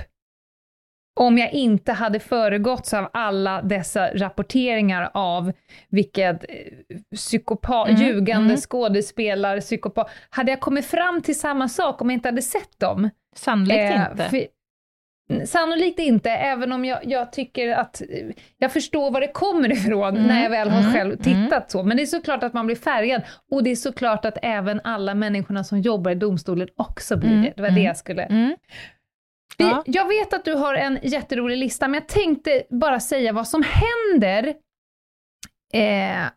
om jag inte hade föregåtts av alla dessa rapporteringar av vilket eh, psykopat, Mm, ljugande mm. skådespelare, psykopat. Hade jag kommit fram till samma sak om jag inte hade sett dem? Sannolikt Eh, inte. Sannolikt inte, även om jag, jag tycker att jag förstår var det kommer ifrån när jag väl har mm, själv tittat så. Men det är såklart att man blir färgad och det är såklart att även alla människorna som jobbar i domstolen också blir Mm, det. Det var det jag skulle... Mm. Vi- Ja. Jag vet att du har en jätterolig lista, men jag tänkte bara säga vad som händer. Eh,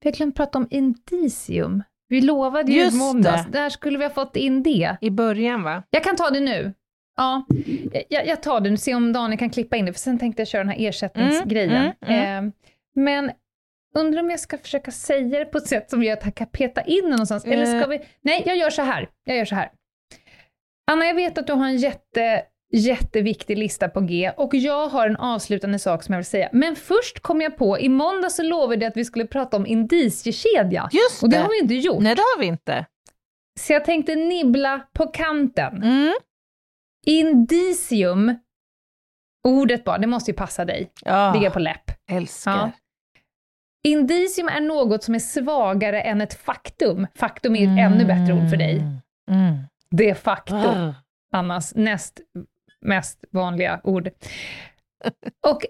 vi har glömt prata om indicium. Vi lovade ju Just måndags, det. där skulle vi ha fått in det. I början va? Jag kan ta det nu. Ja, jag, jag tar det nu, se om Daniel kan klippa in det, för sen tänkte jag köra den här ersättningsgrejen. Mm, Eh, men undrar om jag ska försöka säga det på ett sätt som gör att jag kan peta in det någonstans, eller ska Eh. vi... Nej, jag gör så här. Jag gör så här. Anna, jag vet att du har en jätte, jätteviktig lista på G och jag har en avslutande sak som jag vill säga. Men först kom jag på, i måndag så lovade jag att vi skulle prata om indiciekedja. Just Och det det. har vi inte gjort. Nej, det har vi inte. Så jag tänkte nibbla på kanten. Mm. Indicium, ordet bara, det måste ju passa dig, Ja, ligga på läpp. älskar. Ja. Indicium är något som är svagare än ett faktum. Faktum är ett ännu bättre ord för dig. Mm. Det är faktum, Ah. Annas näst mest vanliga ord. Och,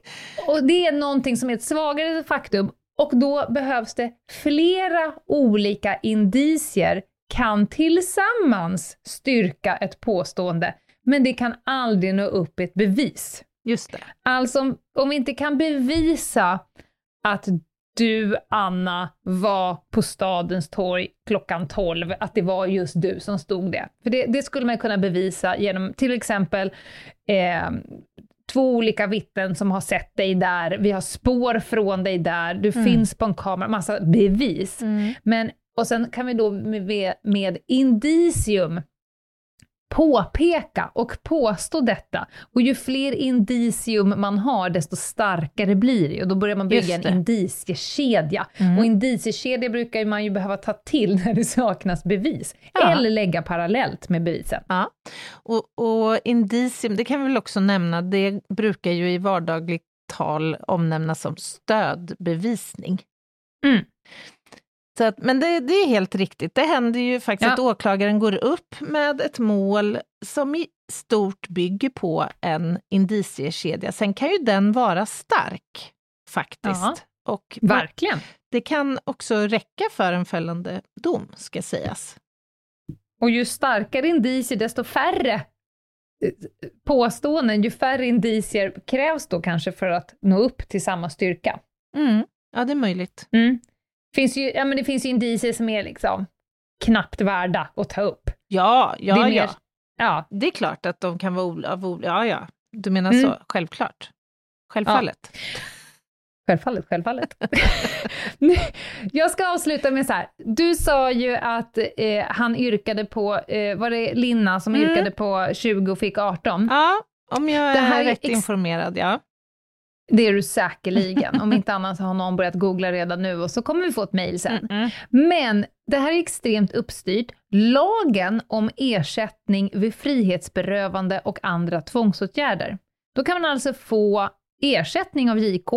och det är någonting som är ett svagare faktum och då behövs det flera olika indicier kan tillsammans styrka ett påstående, men det kan aldrig nå upp ett bevis. Just det. Alltså om, om vi inte kan bevisa att du, Anna, var på stadens torg klockan 12, att det var just du som stod det. För det, det skulle man kunna bevisa genom till exempel eh, två olika vittnen som har sett dig där, vi har spår från dig där, du finns på en kamera, massa bevis. Men, och sen kan vi då med, med indicium påpeka och påstå detta. Och ju fler indicium man har, desto starkare blir det. Och då börjar man bygga en det. Mm. indiciekedja. Och indiciekedja brukar man ju behöva ta till när det saknas bevis. Ja. Eller lägga parallellt med bevisen. Ja. Och, och indicium, det kan vi väl också nämna, det brukar ju i vardagligt tal omnämnas som stödbevisning. Mm. Så att, men det, det är helt riktigt, det händer ju faktiskt Ja. att åklagaren går upp med ett mål som i stort bygger på en indiciekedja. Sen kan ju den vara stark, faktiskt. Ja. Och Verkligen. det kan också räcka för en fällande dom, ska sägas. Och ju starkare indicier, desto färre eh, påståenden, ju färre indicier krävs då kanske för att nå upp till samma styrka. Mm. Ja, det är möjligt. Mm. Finns ju, ja, men det finns ju indicier som är liksom knappt värda att ta upp. Ja, ja, det är mer, ja. ja. Det är klart att de kan vara av Ja, ja. Du menar Mm. så, självklart. Självfallet. Självfallet, självfallet. Jag ska avsluta med så här. Du sa ju att eh, han yrkade på, eh, var det Linna som Mm. yrkade på 20 och fick 18? Ja, om jag Det här är rätt informerad, ja. Det är du säkerligen. Om inte annat så har någon börjat googla redan nu och så kommer vi få ett mejl sen. Mm. Men det här är extremt uppstyrt. Lagen om ersättning vid frihetsberövande och andra tvångsåtgärder. Då kan man alltså få ersättning av JK,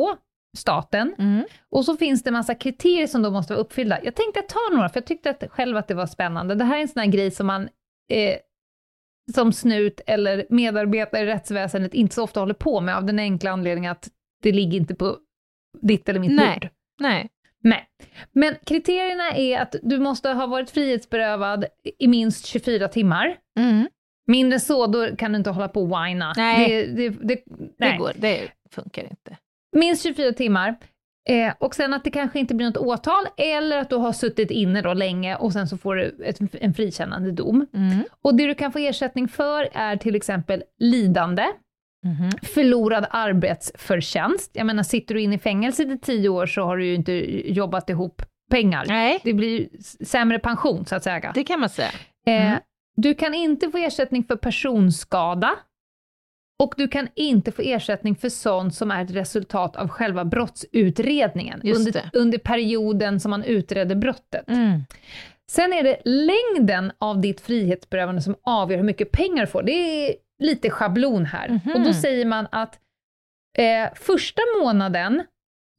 staten, Mm. och så finns det massa kriterier som då måste vara uppfyllda. Jag tänkte ta några, för jag tyckte att, själv att det var spännande. Det här är en sån här grej som man eh, som snut eller medarbetare i rättsväsendet inte så ofta håller på med, av den enkla anledningen att det ligger inte på ditt eller mitt Nej. bord. Nej. Nej. Men kriterierna är att du måste ha varit frihetsberövad i minst 24 timmar. Mm. Mindre så, då kan du inte hålla på och whina. Nej. Det, det, det, Det nej. går, det funkar inte. Minst 24 timmar. Eh, och sen att det kanske inte blir något åtal, eller att du har suttit inne då länge och sen så får du ett, en frikännande dom. Mm. Och det du kan få ersättning för är till exempel lidande, Mhm. förlorad arbetsförtjänst. Jag menar, sitter du inne i fängelse i tio år så har du ju inte jobbat ihop pengar. Nej, Det blir ju sämre pension, så att säga. det kan man säga. Eh, Mm. Du kan inte få ersättning för personskada. Och du kan inte få ersättning för sånt som är ett resultat av själva brottsutredningen, under, under perioden som man utredde brottet. Mm. Sen är det längden av ditt frihetsberövande som avgör hur mycket pengar du får. Det är lite schablon här. Mhm. Och då säger man att eh, första månaden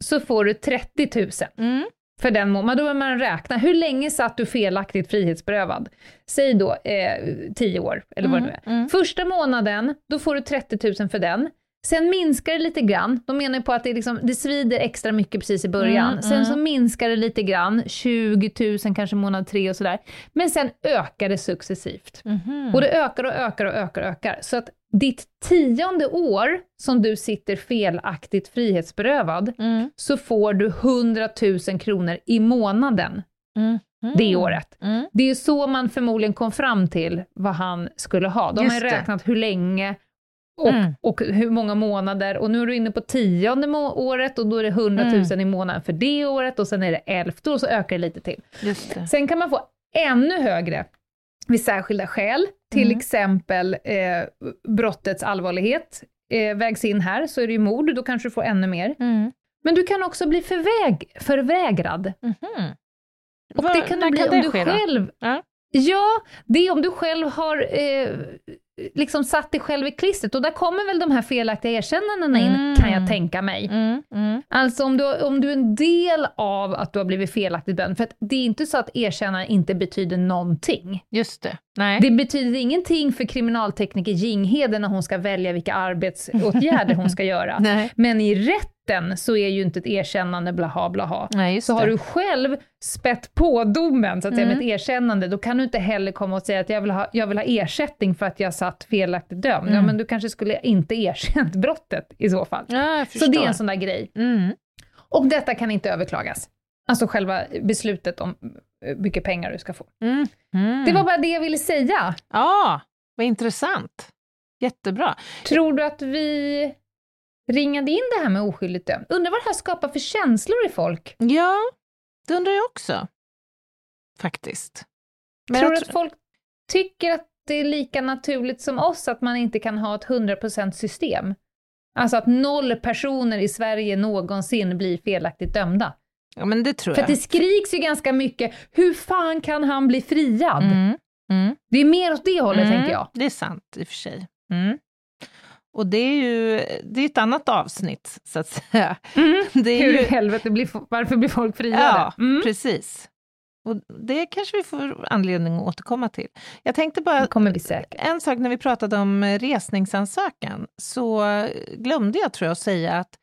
så får du 30 000. Mm. för den må- men Då börjar man räkna, hur länge satt du felaktigt frihetsberövad? Säg då eh, 10 år, eller vad det nu är. Mm. Första månaden, då får du 30 000 för den. Sen minskar det lite grann. De menar ju på att det, liksom, det svider extra mycket precis i början. Mm, sen mm. så minskar det lite grann, 20 000 kanske månad tre och sådär. Men sen ökar det successivt. Mhm. Och det ökar och ökar och ökar och ökar. Så att ditt tionde år som du sitter felaktigt frihetsberövad, Mm. så får du 100 000 kronor i månaden Mm. det året. Mm. Det är så man förmodligen kom fram till vad han skulle ha. De har Just ju det. räknat hur länge och, Mm. och hur många månader. Och nu är du inne på tionde året och då är det 100 000 Mm. i månaden för det året och sen är det elfte och så ökar det lite till. Det. Sen kan man få ännu högre vid särskilda skäl, till Mm. exempel eh, brottets allvarlighet eh, vägs in här, så är det ju mord, då kanske du får ännu mer. Mm. Men du kan också bli förväg, förvägrad. Mhm. Och Vad- det kan du bli kan om du själv... Ja. Ja, det är om du själv har eh, liksom satt dig själv i klistret. Och där kommer väl de här felaktiga erkännandena in, Mm. kan jag tänka mig. Mm. Mm. Alltså om du, om du är en del av att du har blivit felaktigt dömd, för att det är inte så att erkännande inte betyder någonting. Just det. Nej. Det betyder ingenting för kriminaltekniker Ginghede när hon ska välja vilka arbetsåtgärder hon ska göra. Nej. Men i rätten så är ju inte ett erkännande blaha blaha. Nej, Så har du själv spett på domen så att säga, Mm. med ett erkännande, då kan du inte heller komma och säga att jag vill ha, jag vill ha ersättning för att jag satt felaktigt dömd. Ja, Mm. men du kanske skulle inte erkänt brottet i så fall. Ja, Så det är en sån där grej. Mm. Och detta kan inte överklagas. Alltså själva beslutet om hur mycket pengar du ska få. Mm. Mm. Det var bara det jag ville säga. Ja, vad intressant. Jättebra. Tror du att vi ringade in det här med oskyldigt dömd? Undrar vad det här skapar för känslor i folk? Ja, det undrar jag också. Faktiskt. Men tror du att folk tycker att det är lika naturligt som oss att man inte kan ha ett 100% system? Alltså att noll personer i Sverige någonsin blir felaktigt dömda. Ja, men det tror För jag. att det skriks ju ganska mycket, hur fan kan han bli friad? Mm. Mm. Det är mer åt det hållet, Mm, tänker jag. Det är sant i och för sig. Mm. Och det är ju det är ett annat avsnitt, så att säga. Det är Hur i ju, helvete blir, varför blir folk friade? ja, Mm. precis. Och det kanske vi får anledning att återkomma till. Jag tänkte bara, Det kommer vi säkert. en sak när vi pratade om resningsansökan, så glömde jag tror jag att säga att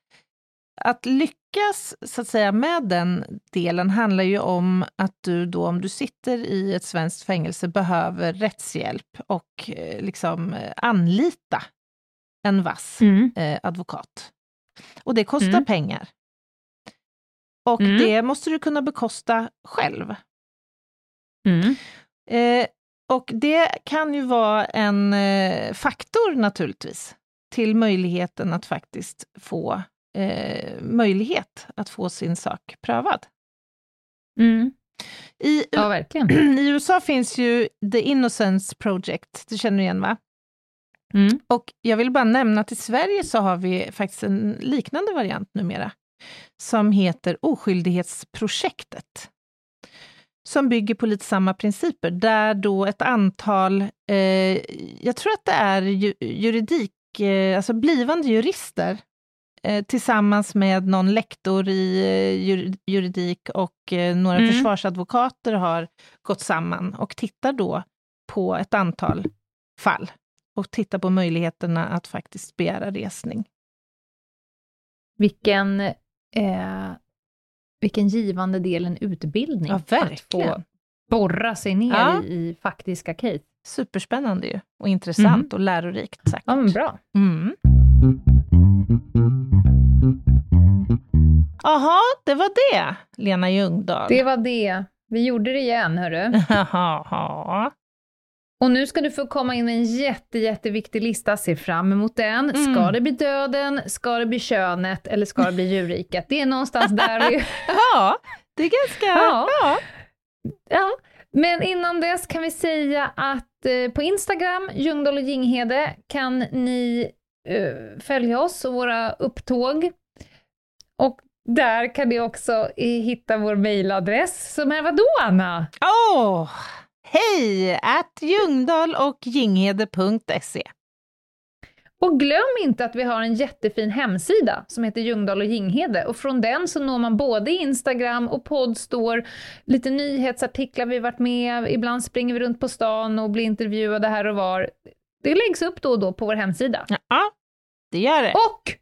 att lyckas så att säga med den delen handlar ju om att du då, om du sitter i ett svenskt fängelse, behöver rättshjälp och eh, liksom eh, anlita en vass Mm. eh, advokat. Och det kostar Mm. pengar. Och Mm. det måste du kunna bekosta själv. Mm. Eh, och det kan ju vara en eh, faktor naturligtvis till möjligheten att faktiskt få eh, möjlighet att få sin sak prövad. Mm. I, Ja. I USA finns ju The Innocence Project, det känner du igen va? Mm. Och jag vill bara nämna att i Sverige så har vi faktiskt en liknande variant numera, som heter Oskyldighetsprojektet. Som bygger på lite samma principer, där då ett antal, eh, jag tror att det är ju, juridik, eh, alltså blivande jurister, eh, tillsammans med någon lektor i eh, jur- juridik och eh, några Mm. försvarsadvokater har gått samman och tittar då på ett antal fall och tittar på möjligheterna att faktiskt begära resning. Vilken, eh, vilken givande del en utbildning. Ja, Att verkligen. få borra sig ner Ja. i, i faktiska case. Superspännande ju, och intressant Mhm. och lärorikt säkert. Ja, men bra. Mm. Jaha, det var det, Lena Ljungdahl. Det var det. Vi gjorde det igen, hörru. Jaha. Och nu ska du få komma in med en jätte, jätteviktig lista. Se fram emot den. Mm. Ska det bli döden? Ska det bli könet? Eller ska det bli djurriket? Det är någonstans där vi... Ja, det är ganska... Ja. Ja. Ja, men innan dess kan vi säga att eh, på Instagram, Ljungdahl och Ginghede, kan ni eh, följa oss och våra upptåg. Och där kan ni också eh, hitta vår mejladress som är vadå, Anna? Åh, hej! At Ljungdahl och Ginghede.se. Och glöm inte att vi har en jättefin hemsida som heter Ljungdahl och Ginghede och från den så når man både Instagram och Podstore, lite nyhetsartiklar vi varit med, ibland springer vi runt på stan och blir intervjuade här och var. Det läggs upp då och då på vår hemsida. Ja, det gör det. Och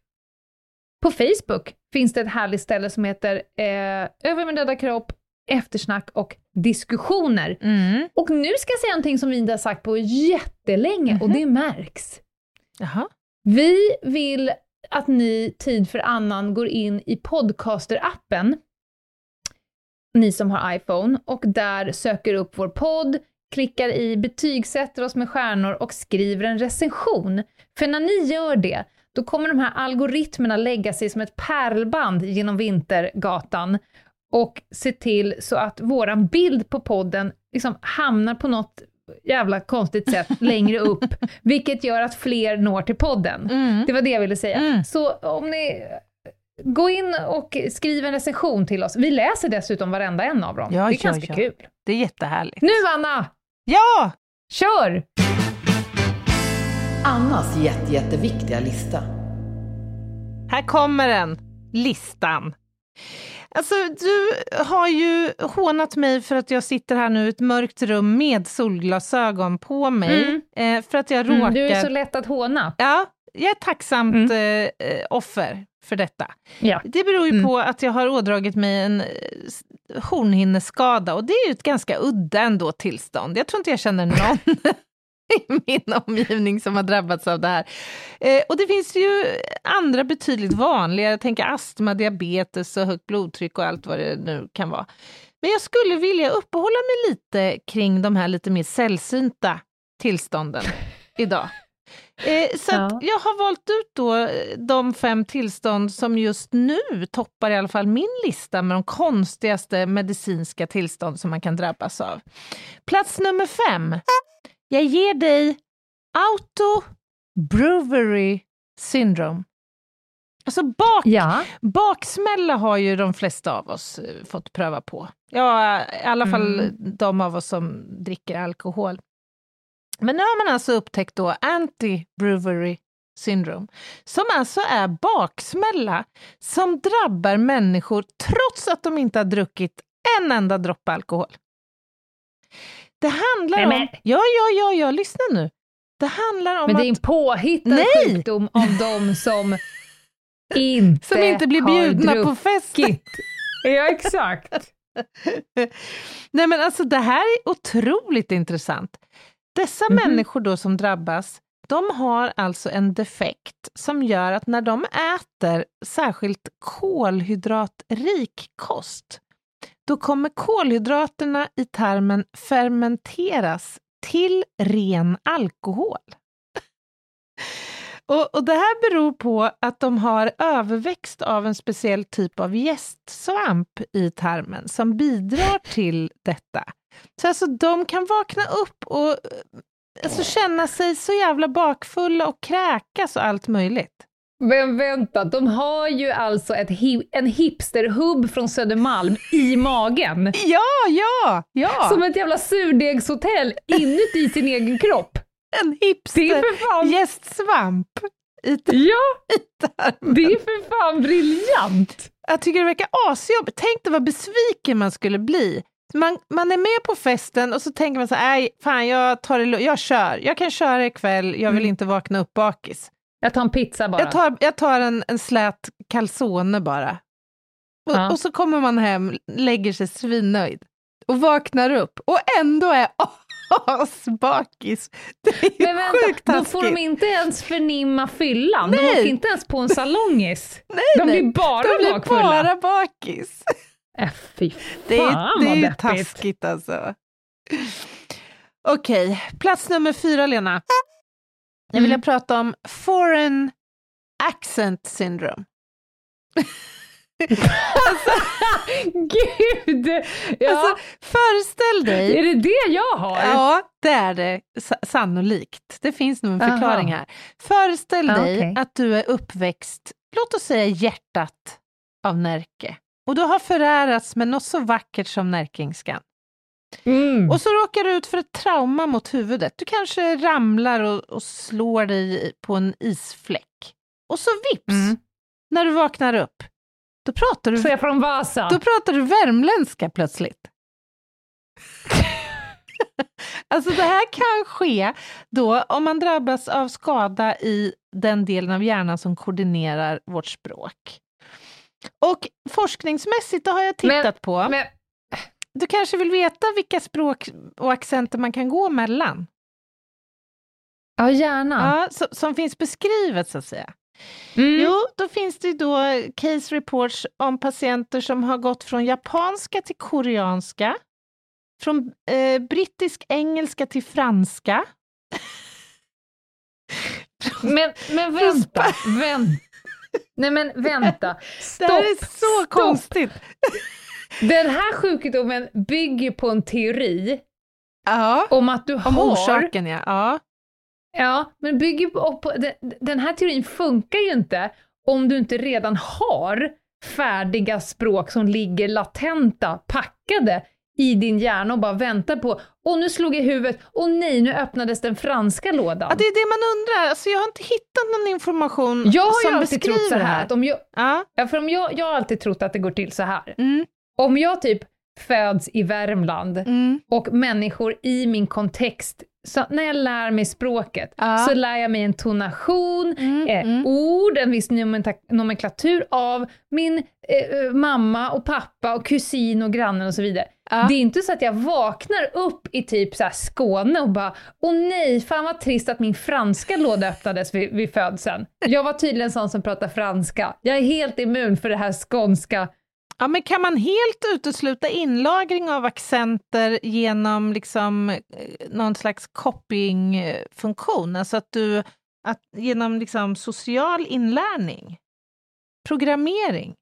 på Facebook finns det ett härligt ställe som heter eh, Över min döda kropp, eftersnack och diskussioner. Mm. Och nu ska jag säga någonting som vi inte har sagt på jättelänge och det märks. Jaha. Vi vill att ni tid för annan går in i podcaster-appen, ni som har iPhone, och där söker upp vår podd, klickar i betygsätter oss med stjärnor och skriver en recension. För när ni gör det, då kommer de här algoritmerna lägga sig som ett pärlband genom Vintergatan och se till så att våran bild på podden liksom hamnar på något jävla konstigt sätt längre upp, vilket gör att fler når till podden. Mm. Det var det jag ville säga. Mm. Så om ni Gå in och skriv en recension till oss. Vi läser dessutom varenda en av dem. Ja, det är ja, ganska ja. kul. Det är jättehärligt. Nu Anna, Ja! kör! Annas jätte, jätteviktiga lista. Här kommer den, listan. Alltså, du har ju hånat mig för att jag sitter här nu i ett mörkt rum med solglasögon på mig. Eh, för att jag råkar... Mm, du är så lätt att håna. Ja, jag är tacksamt eh, eh, offer för detta. Ja. Det beror ju Mm. på att jag har ådragit mig en eh, hornhinneskada och det är ju ett ganska udda ändå tillstånd. Jag tror inte jag känner någon i min omgivning som har drabbats av det här. Eh, och det finns ju andra betydligt vanligare, jag tänker astma, diabetes och högt blodtryck och allt vad det nu kan vara. Men jag skulle vilja uppehålla mig lite kring de här lite mer sällsynta tillstånden idag. Eh, så Ja. jag har valt ut då eh, de fem tillstånd som just nu toppar i alla fall min lista med de konstigaste medicinska tillstånd som man kan drabbas av. Plats nummer fem. Jag ger dig auto brewery syndrome. Alltså bak, Ja. baksmälla har ju de flesta av oss eh, fått pröva på. Ja, i alla fall Mm. de av oss som dricker alkohol. Men nu har man alltså upptäckt då anti-brewery syndrome, som alltså är baksmälla som drabbar människor trots att de inte har druckit en enda droppe alkohol. Det handlar Nej, om... Ja, ja, ja, ja, lyssna nu. Det handlar om Men det är en påhittad Nej! sjukdom av de som inte Som inte blir bjudna på fest. Ja, exakt. Nej men alltså det här är otroligt intressant. Dessa Mhm. människor då som drabbas, de har alltså en defekt som gör att när de äter särskilt kolhydratrik kost, då kommer kolhydraterna i tarmen fermenteras till ren alkohol. Och, och Det här beror på att de har överväxt av en speciell typ av jästsvamp i tarmen som bidrar till detta. Så alltså de kan vakna upp och eh, alltså, känna sig så jävla bakfulla och kräkas och allt möjligt. Men vänta, de har ju alltså ett hi- en hipsterhubb från Södermalm i magen. Ja, ja, ja! Som ett jävla surdegshotell inuti sin egen kropp. en Det är hipster för fan, jästsvamp. I ja, tarmen. det är för fan briljant! Jag tycker det verkar asjobbigt. Tänk dig vad besviken man skulle bli. Man, man är med på festen och så tänker man så här, fan jag tar det jag kör. Jag kan köra ikväll, jag vill Mm. inte vakna upp bakis. Jag tar en pizza bara. Jag tar, jag tar en, en slät calzone bara. Och, Ja. och så kommer man hem, lägger sig svinnöjd och vaknar upp och ändå är asbakis. Det är ju Men sjukt vänta, då får de taskigt. inte ens förnimma fyllan. De Nej. åker inte ens på en salongis. Nej, De nej, blir bara de blir bakfulla. bara bakis. Äh, fy Det är, fan det är ju taskigt alltså. Okej, plats nummer fyra, Lena. Jag vill Mm. prata om foreign accent syndrome. Gud! Ja, Alltså, föreställ dig... är det det jag har? Ja, det är det sa- sannolikt. Det finns nog en Aha. förklaring här. Föreställ Ja, dig att du är uppväxt, låt oss säga hjärtat av Närke. Och du har förärats med något så vackert som närkingskan. Mm. Och så råkar du ut för ett trauma mot huvudet. Du kanske ramlar och, och slår dig på en isfläck. Och så vips, Mm. när du vaknar upp, då pratar du, Så jag från Vasa. då pratar du värmländska plötsligt. alltså det här kan ske då om man drabbas av skada i den delen av hjärnan som koordinerar vårt språk. Och forskningsmässigt, det har jag tittat Men- på. Men, Du kanske vill veta vilka språk och accenter man kan gå mellan? ja, gärna. Ja, som, som finns beskrivet så att säga. Mm. Jo, då finns det ju då case reports om patienter som har gått från japanska till koreanska, från eh, brittisk engelska till franska. Men, men vänta, vänta. Nej men vänta. Det Stopp. här är så stopp. konstigt. Den här sjukdomen bygger på en teori Ja, om att du om har... orsaken ja. ja. Ja, men bygger på, på den, här teorin funkar ju inte om du inte redan har färdiga språk som ligger latenta, packade i din hjärna och bara väntar på och nu slog jag i huvudet, och nej, nu öppnades den franska lådan. ja, det är det man undrar. Alltså, jag har inte hittat någon information jag har som ju alltid beskriver trott så det här, här. att om jag, Ja. ja, för om jag, jag har alltid trott att det går till så här. Mm, Om jag typ föds i Värmland mm. och människor i min kontext, så när jag lär mig språket, Ja. så lär jag mig en tonation, Mm, eh, mm. ord, en viss nomenklatur av min eh, mamma och pappa och kusin och grannen och så vidare. Ja. Det är inte så att jag vaknar upp i typ så här Skåne och bara åh nej, fan vad trist att min franska låda öppnades vid, vid födseln. Jag var tydligen sån som pratar franska. Jag är helt immun för det här skånska. Ja, men kan man helt utesluta inlagring av accenter genom liksom eh, någon slags copying-funktion? Alltså att du, att genom liksom social inlärning? Programmering?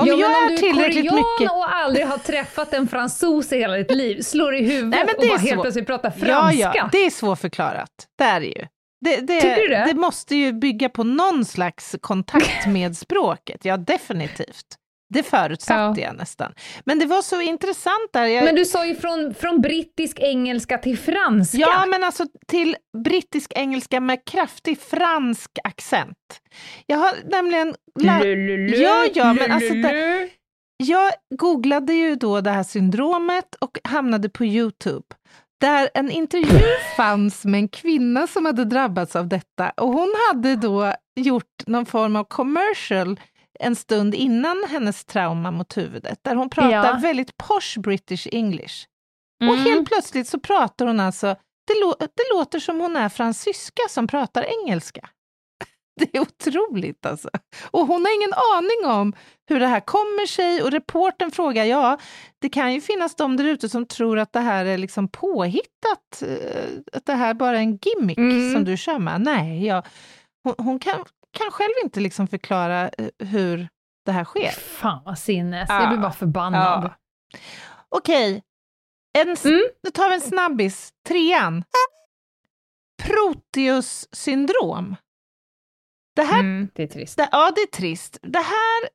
Om ja, jag men om är du är tillräckligt korean mycket... och aldrig har träffat en fransos i hela ditt liv, slår i huvudet Nej, men och det är bara helt plötsligt pratar Ja, franska. ja, det är svårförklarat. Det är det ju. Det, det, Tycker du det? det måste ju bygga på någon slags kontakt med språket. Ja, definitivt. Det förutsatte jag nästan. Men det var så intressant där. Jag, Men du sa ju från, från brittisk engelska till franska. Ja, men alltså till brittisk engelska med kraftig fransk accent. Jag har nämligen... lä- Lululu, Ja, ja, men alltså lululu. Jag googlade ju då det här syndromet och hamnade på Youtube där en intervju fanns med en kvinna som hade drabbats av detta och hon hade då gjort någon form av commercial en stund innan hennes trauma mot huvudet där hon pratar Ja. väldigt posh British English. Och Mm. helt plötsligt så pratar hon alltså, det, lå- det låter som hon är fransyska som pratar engelska. Det är otroligt alltså. Och hon har ingen aning om hur det här kommer sig och reporten frågar, ja, det kan ju finnas de där ute som tror att det här är liksom påhittat, eh, att det här bara är en gimmick Mm. som du kör med. Nej, ja, hon, hon kan, kan själv inte liksom förklara eh, hur det här sker. Fan vad sinnes, Ja. jag blir bara förbannad. Ja. Okej, en, Mm. nu tar vi en snabbis. Trean. Proteus syndrom. Det här, Mm, det är trist. det, ja, det är trist. Det här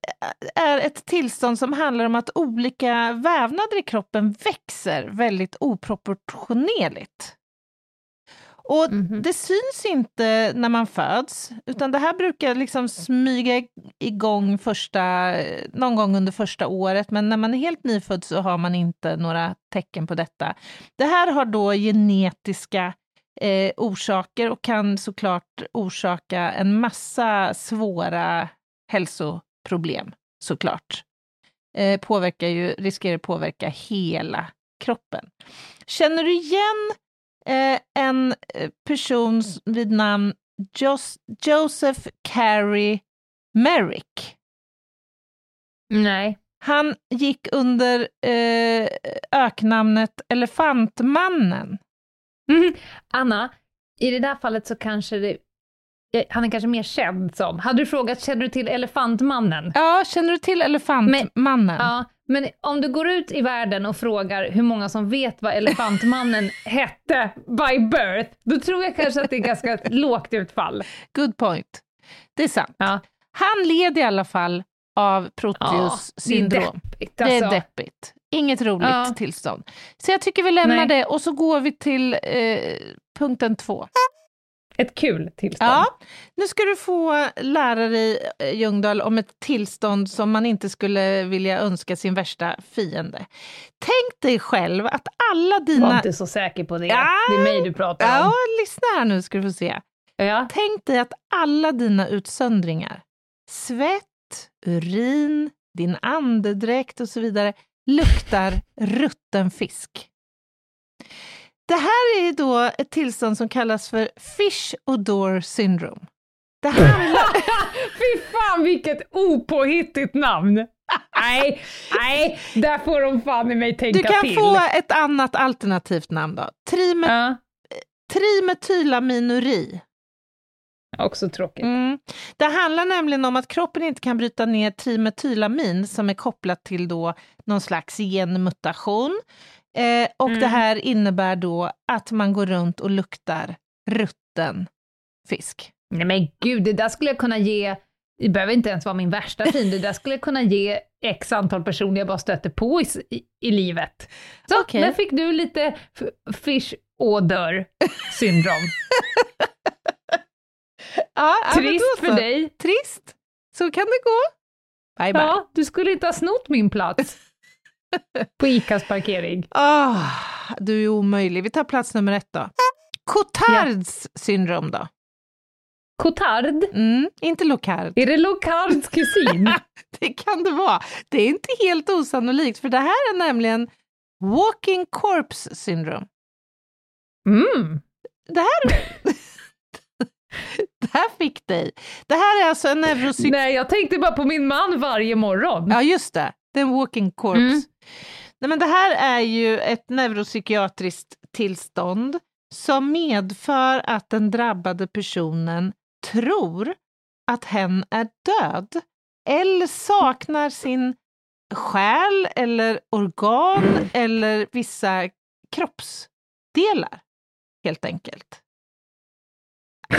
är ett tillstånd som handlar om att olika vävnader i kroppen växer väldigt oproportionerligt. Och Mhm. det syns inte när man föds, utan det här brukar liksom smyga igång första, någon gång under första året, men när man är helt nyfödd så har man inte några tecken på detta. Det här har då genetiska eh, orsaker och kan såklart orsaka en massa svåra hälsoproblem, såklart. Eh, påverkar ju, riskerar att påverka hela kroppen. Känner du igen eh, en eh, person vid namn Jos- Joseph Carey Merrick? Nej. Han gick under eh, öknamnet Elefantmannen. Mhm. Anna, i det där fallet så kanske det, eh, han är kanske mer känd som. Hade du frågat, känner du till Elefantmannen? Ja, känner du till Elefantmannen? Ja, men om du går ut i världen och frågar hur många som vet vad Elefantmannen hette by birth, då tror jag kanske att det är ganska ett lågt utfall. Good point. Det är sant. Ja. Han led i alla fall av Proteus Ja, det är syndrom. deppigt Det alltså. är deppigt. Inget roligt Ja. tillstånd. Så jag tycker vi lämnar Nej. det och så går vi till eh, punkten två. Ett kul tillstånd. Ja, nu ska du få lära dig, eh, Ljungdahl, om ett tillstånd som man inte skulle vilja önska sin värsta fiende. Tänk dig själv att alla Var dina... inte så säker på det. Ja. Det är mig du pratar Ja, om. lyssna här nu ska du få se. Ja. Tänk dig att alla dina utsöndringar, svett, urin, din andedräkt och så vidare, luktar rutten fisk. Det här är då ett tillstånd som kallas för fish odor syndrome. Det handlar, Fy fan vilket opåhittigt namn! Nej, nej, där får de fan i mig tänka du kan till. få ett annat alternativt namn då. Trime, Ja, trimetylaminuri. också tråkigt. Mm. Det handlar nämligen om att kroppen inte kan bryta ner trimetylamin som är kopplat till då någon slags genmutation. Eh, och Mm. det här innebär då att man går runt och luktar rutten fisk. Nej men gud, det där skulle jag kunna ge, det behöver inte ens vara min värsta fiende, det där skulle jag kunna ge x antal personer jag bara stöter på i, i, i livet. Så, Okej. där fick du lite fish odor syndrom. Ja, Trist för dig. Trist. Så kan det gå. Bye bye. Ja, du skulle inte ha snott min plats på ICAs parkering. Ah, du är omöjlig. Vi tar plats nummer ett då. Cotards syndrom då? Cotard, Mm, inte Locard. är det Locards kusin? Det kan det vara. Det är inte helt osannolikt, för det här är nämligen walking corpse syndrome. Mm. Det här, det här fick dig. Det här är alltså en neuropsyk... Nej, jag tänkte bara på min man varje morgon. Ja, just det. Det är en walking corpse. Mm. Nej, men det här är ju ett neuropsykiatriskt tillstånd som medför att den drabbade personen tror att hen är död eller saknar sin själ eller organ eller vissa kroppsdelar, helt enkelt.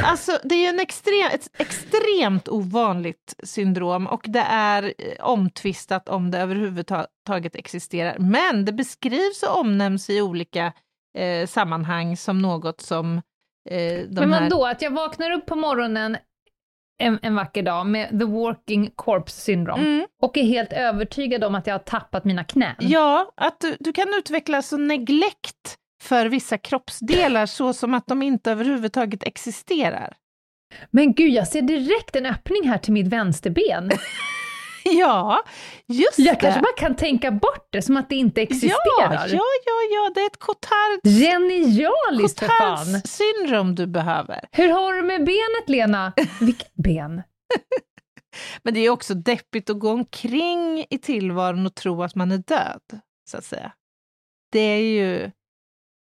Alltså, det är ju en extrem, ett extremt ovanligt syndrom och det är eh, omtvistat om det överhuvudtaget existerar. Men det beskrivs och omnämns i olika eh, sammanhang som något som eh, Men här... vadå, att jag vaknar upp på morgonen en, en vacker dag med the walking corpse syndrome Mm. och är helt övertygad om att jag har tappat mina knän. Ja, att du, du kan utveckla så neglekt för vissa kroppsdelar så som att de inte överhuvudtaget existerar. Men gud, jag ser direkt en öppning här till mitt vänsterben. Ja, just Jag det. kanske bara kan tänka bort det som att det inte existerar. ja, ja, ja, det är ett Cotard, Genialiskt för fan! Cotards syndrom du behöver. Hur har du med benet Lena? Vilket ben? Men det är också deppigt att gå omkring i tillvaron och tro att man är död, så att säga. Det är ju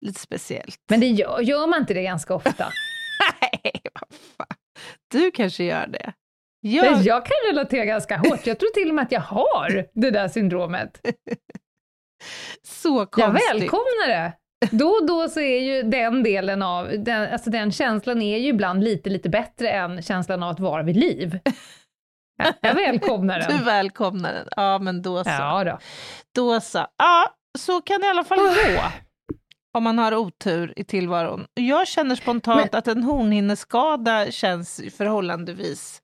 lite speciellt. Men det gör, gör man inte det ganska ofta? Nej, vad fan. Du kanske gör det. Men Jag, jag kan relatera ganska hårt. Jag tror till och med att jag har det där syndromet. så Jag konstigt. välkomnar det. Då och då så är ju den delen av, den, alltså den känslan är ju ibland lite, lite bättre än känslan av att vara vid liv. Jag- Jag välkomnar Du den. välkomnar den. Ja, men då så. Ja då. Då så. Ja, så kan det i alla fall gå. Om man har otur i tillvaron. Jag känner spontant att en hornhinneskada känns förhållandevis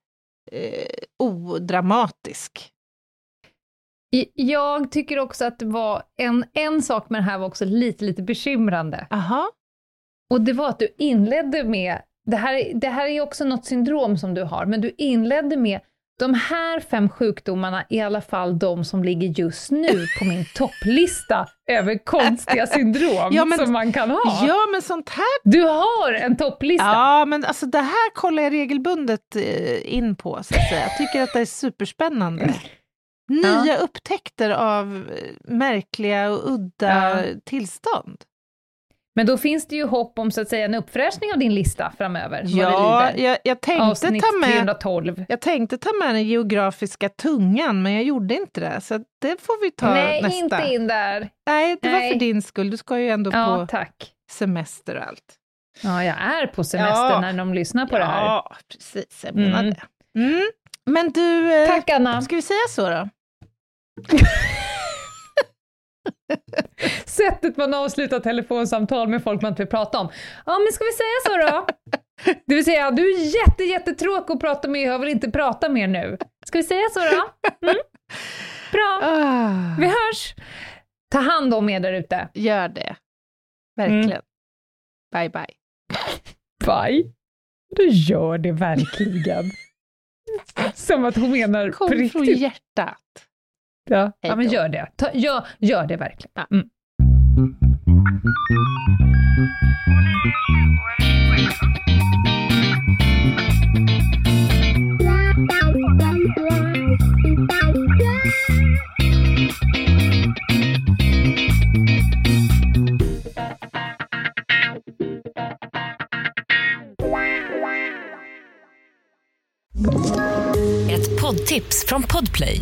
eh, odramatisk. Jag tycker också att det var en, en sak med det här var också lite, lite bekymrande. Aha. Och det var att du inledde med, det här, det här är också något syndrom som du har, men du inledde med de här fem sjukdomarna är i alla fall de som ligger just nu på min topplista över konstiga syndrom Ja, men- som man kan ha. Ja, men sånt här... Du har en topplista! Ja, men alltså det här kollar jag regelbundet eh, in på, så att säga. Jag tycker att det är superspännande. Nya upptäckter av eh, märkliga och udda Ja. tillstånd. Men då finns det ju hopp om så att säga en uppfräschning av din lista framöver, Ja, jag, jag, tänkte ta med, 312. jag tänkte ta med den geografiska tungan, men jag gjorde inte det. Så det får vi ta Nej, nästa. inte in där. Nej, det var Nej. för din skull. Du ska ju ändå Ja, på tack. semester och allt. Ja, jag är på semester Ja. när de lyssnar på det här. Ja, precis. Jag menar Mm. det. Mm. Men du, eh, Tack Anna! ska vi säga så då? Sättet man avslutar telefonsamtal med folk man inte vill prata om. Ja, men ska vi säga så då? Det vill säga, du är jätte, jättetråkig att prata med, jag vill inte prata mer nu. Ska vi säga så då? Mm? Bra, Ah, vi hörs! Ta hand om er där ute. gör det. Verkligen. Mm. Bye, bye. Bye. Du gör det verkligen. Som att hon menar på Kom från riktigt. hjärtat. Ja, ja men gör det. Ta, gör, gör det verkligen. Ja. Mm. Ett poddtips från Podplay.